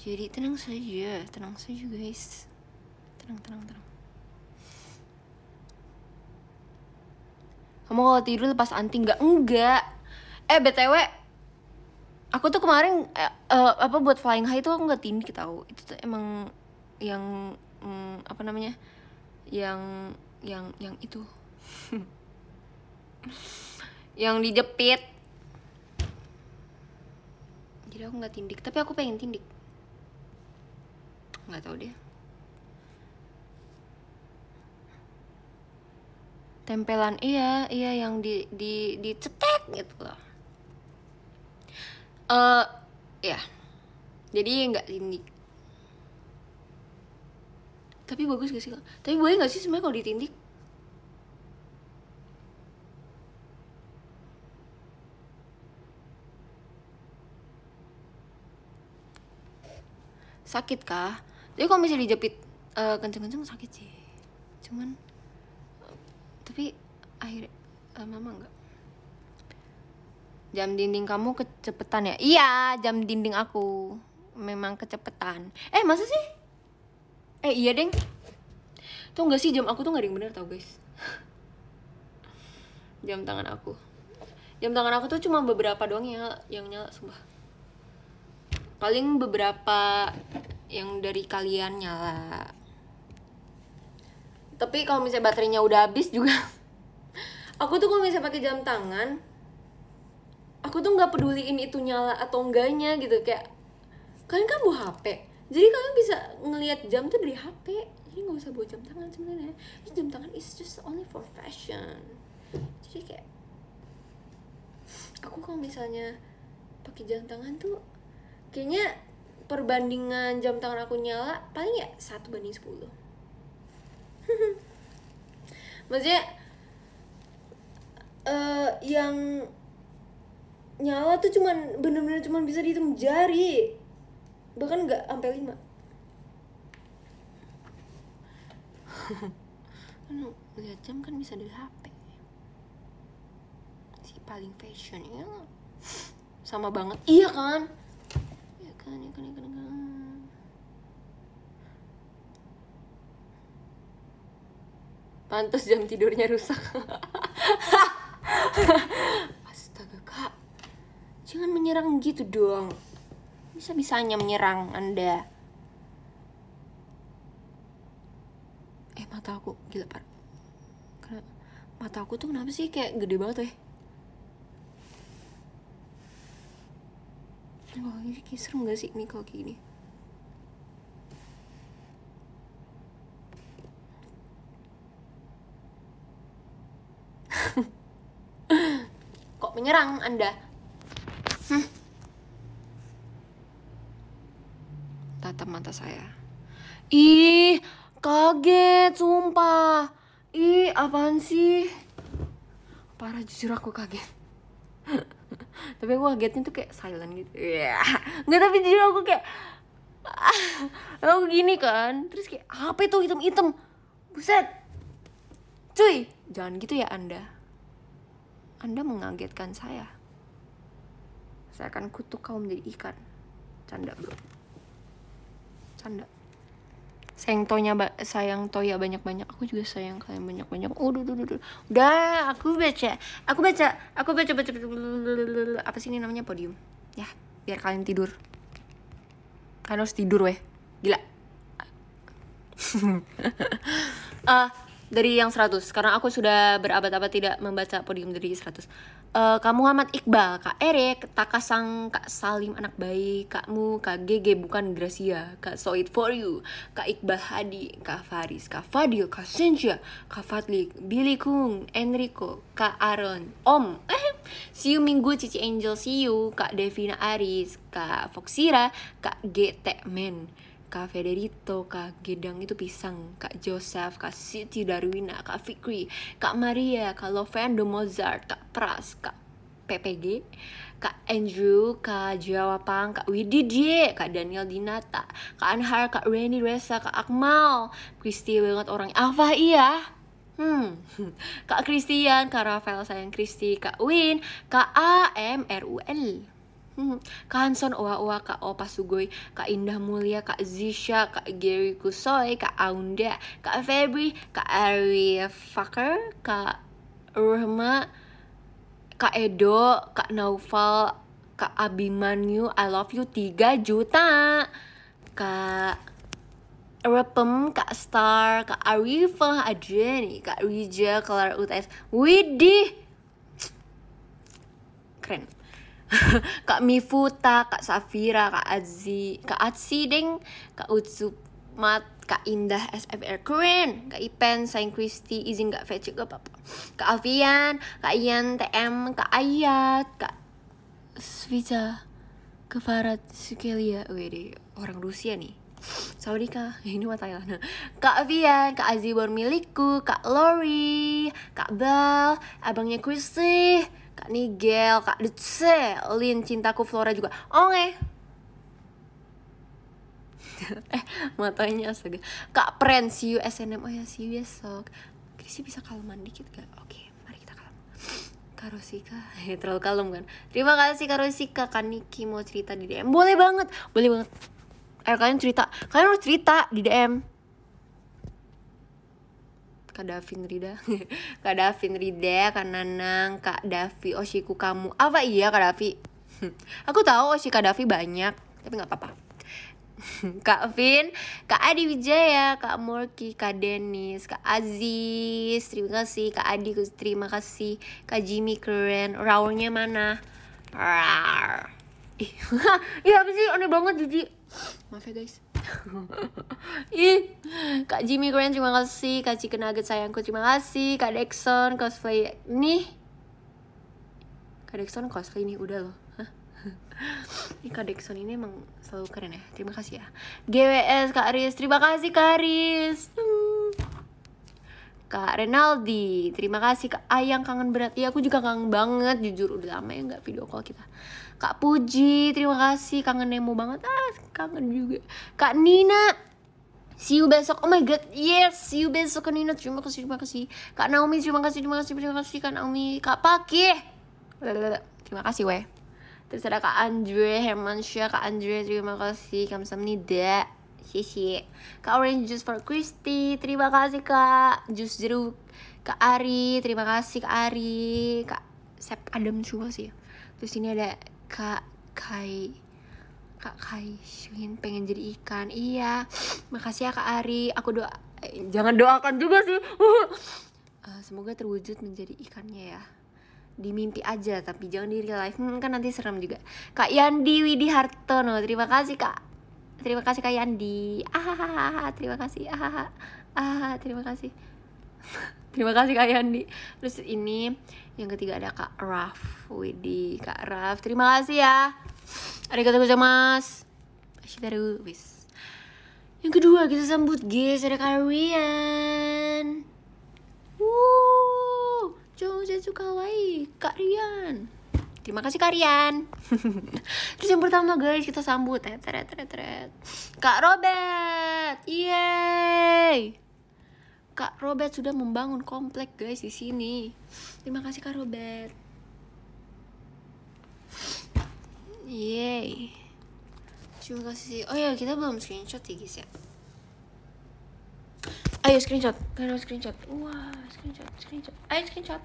jadi tenang saja tenang saja guys. Tenang tenang tenang. Kamu kalau tidur lepas anting nggak enggak eh btw aku tuh kemarin eh, eh, apa buat flying high tuh aku nggak tindik tahu. Itu tuh emang yang mm, apa namanya yang yang yang itu. Yang dijepit. Jadi aku nggak tindik tapi aku pengen tindik. Nggak tahu deh. Tempelan iya iya yang di di dicetek gitu loh. Eh ya. Jadi nggak tindik tapi bagus gak sih kak? Tapi boleh nggak sih sebenarnya kalau ditindik? Sakit kah jadi kalau misalnya dijepit eh, kenceng-kenceng sakit sih. Cuman tapi akhirnya lama-lama enggak jam dinding kamu kecepetan ya? Iya jam dinding aku. Memang kecepetan. Eh masa sih eh iya deng. Tuh enggak sih jam aku tuh nggak ada yang bener tau guys? Jam tangan aku. Jam tangan aku tuh cuma beberapa doang yang nyala, yang nyala sumpah. Paling beberapa yang dari kalian nyala. Tapi kalau misalnya baterainya udah habis juga *laughs* aku tuh kalau misalnya pakai jam tangan aku tuh nggak peduliin itu nyala atau enggaknya gitu. Kayak kalian kan bawa HP jadi kalian bisa ngelihat jam tuh dari HP jadi nggak usah bawa jam tangan sebenarnya. Terus jam tangan is just only for fashion. Jadi kayak aku kalau misalnya pakai jam tangan tuh kayaknya perbandingan jam tangan aku nyala paling ya satu banding sepuluh. *laughs* Maksudnya eh yang nyala tuh cuman bener-bener cuman bisa dihitung jari bahkan nggak sampai lima kan *laughs* lihat jam kan bisa dari HP si paling fashion ya *laughs* sama banget iya kan iya kan iya kan iya kan, iya kan. Pantas jam tidurnya rusak. *laughs* Astaga kak, jangan menyerang gitu dong. Bisa-bisanya menyerang Anda. Eh mata aku gila par. Mata aku tuh kenapa sih kayak gede banget ya? Wah ini kayak serem gak sih ini kalau kayak gini? *laughs* Kok menyerang Anda? Hmm. Tatap mata saya. Ih, kaget, sumpah. Ih, apaan sih? Parah jujur aku kaget. *laughs* tapi aku kagetnya tuh kayak silent gitu. Iya. Nggak, tapi jujur aku kayak *laughs* aku gini kan terus kayak apa itu hitam-hitam buset cuy jangan gitu ya anda anda mengagetkan saya. Saya akan kutuk kau menjadi ikan. Canda bro. Canda. Sayang tonya sayang toya banyak-banyak. Aku juga sayang kalian banyak-banyak. Udah, udah, udah. Udah, aku baca. Aku baca. Aku baca, baca, baca. Apa sih ini namanya podium? Ya, biar kalian tidur. Kalian harus tidur weh. Gila. uh, *laughs* dari yang 100 karena aku sudah berabad-abad tidak membaca podium dari 100 Uh, Kak Muhammad Iqbal, Kak Erik, Takasang, Kak Salim anak baik, Kakmu, Kak Gege bukan Gracia, Kak Soid for you, Kak Iqbal Hadi, Kak Faris, Kak Fadil, Kak Senja, Kak Fadli, Billy Kung, Enrico, Kak Aaron, Om, eh See you Minggu Cici Angel See you. Kak Devina Aris Kak Foxira Kak GT Men Kak Federico, Kak Gedang itu pisang, Kak Joseph, Kak Siti Darwina, Kak Fikri, Kak Maria, Kak Lovendo Mozart, Kak Pras, Kak PPG, Kak Andrew, Kak Jawapang, Kak Widi J, Kak Daniel Dinata, Kak Anhar, Kak Reni Resa, Kak Akmal, Kristi banget orang Alfa iya. Hmm, *laughs* Kak Christian, Kak Rafael sayang Kristi, Kak Win, Kak A M R U L. Hmm. Kak Hanson Owa Owa, Kak Opa Sugoi, Kak Indah Mulia, Kak Zisha, Kak Gary Kusoy, Kak Aunda, Kak Febri, Kak Ari Fakir, Kak Rahma, Kak Edo, Kak Naufal, Kak Abimanyu, I love you 3 juta. Kak Repem, Kak Star, Kak Arifah, Adriani, Kak Rija, Kelar UTS, Widih. Keren. *laughs* Kak Mifuta, Kak Safira, Kak Azi, Kak Atsi Deng, Kak Utsumat, Kak Indah SFR keren, Kak Ipen, Saint Christy, izin gak fetch gak apa-apa. Kak Alfian, Kak Ian, TM, Kak Ayat, Kak Svita, Kak Farad, Sukelia, wede orang Rusia nih. Saudika, *laughs* ini mah Thailand *laughs* Kak Vian, Kak Azibor milikku, Kak Lori, Kak Bel, abangnya Christy, Kak Nigel, Kak Dutse, Lin, cintaku Flora juga. Oke. *laughs* eh, matanya astaga. Kak Pren, see you SNM. Oh ya, see you besok. Krisi bisa kaleman dikit gak? Oke, mari kita kalem. *gasps* Kak Rosika, ya, *laughs* terlalu kalem kan? Terima kasih Kak Rosika, Kak Niki mau cerita di DM. Boleh banget, boleh banget. Ayo kalian cerita, kalian harus cerita di DM Kak Davin Rida *laughs* Kak Davin Rida Kak Nanang Kak Davi Oshiku kamu Apa iya Kak Davi *laughs* Aku tahu Oshi Kak Davi banyak Tapi gak apa-apa *laughs* Kak Vin, Kak Adi Wijaya, Kak Morki, Kak Dennis, Kak Aziz, terima kasih, Kak Adi, terima kasih, Kak Jimmy keren, raurnya mana? Rawr. Iya apa sih aneh banget Jiji. Maaf ya guys. *laughs* Ih, Kak Jimmy Grant terima kasih, Kak Chicken Nugget sayangku terima kasih, Kak Dexon cosplay nih. Kak Dexon cosplay nih udah loh. *laughs* Ini Kak Dexon ini emang selalu keren ya. Terima kasih ya. GWS Kak Aris, terima kasih Kak Aris. Hmm. Kak Renaldi, terima kasih Kak Ayang kangen berat. Iya aku juga kangen banget, jujur udah lama ya nggak video call kita. Kak Puji, terima kasih kangen Nemo banget. Ah, kangen juga. Kak Nina, See you besok. Oh my god, yes. See you besok Kak Nina. Terima kasih, terima kasih. Kak Naomi, terima kasih, terima kasih, terima kasih Kak Naomi. Kak Paki. Terima kasih weh. Terus ada Kak Andre Hermansyah, Kak Andre terima kasih. Kamsahamnida. Sisi. Kak Orange Juice for Christy. Terima kasih Kak. Jus jeruk. Kak Ari, terima kasih Kak Ari. Kak Sep Adam juga sih. Terus ini ada Kak Kai Kak Kai Shin pengen jadi ikan. Iya. *sniffs* Makasih ya Kak Ari. Aku doa eh, Jangan doakan juga sih. Uh, *laughs* Semoga terwujud menjadi ikannya ya. Di mimpi aja tapi jangan di real life. Hmm, kan nanti serem juga. Kak Yandi Widi Hartono terima kasih Kak. Terima kasih Kak Yandi. Ah *laughs* terima kasih. Ah *laughs* ah terima kasih terima kasih Kak Yandi. Terus ini yang ketiga ada Kak Raf. Widi Kak Raf. Terima kasih ya. Arigatou gozaimasu. Ashidaru wis. Yang kedua kita sambut guys ada Kak Rian Wuh Josetsu kawaii Kak Rian. Terima kasih Kak Rian. *laughs* Terus yang pertama guys kita sambut. Tret, tret, tret. Kak Robert. Yeay Kak Robert sudah membangun komplek guys di sini. Terima kasih Kak Robert. Yeay. Terima kasih. Oh ya kita belum screenshot ya guys ya. Ayo screenshot, kalian screenshot. Wah, screenshot, screenshot. Ayo screenshot.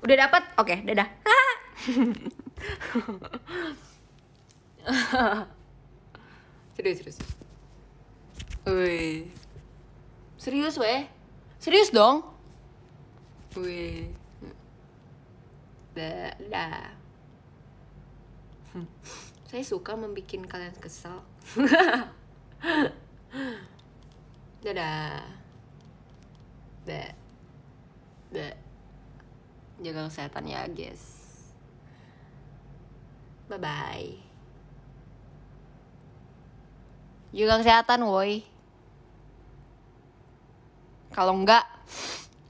Udah dapat? Oke, okay, dadah. *laughs* serius serius Wih. Serius weh Serius dong? Wih. Dah, dah. Saya suka membuat kalian kesal *laughs* Dadah. Dah. Bleh. jaga kesehatan ya guys. Bye jaga kesehatan woi. Kalau enggak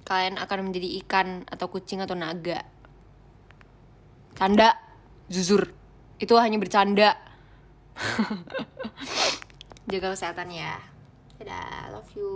kalian akan menjadi ikan atau kucing atau naga. Canda. Jujur. Itu hanya bercanda. *laughs* Jaga kesehatan ya dadah love you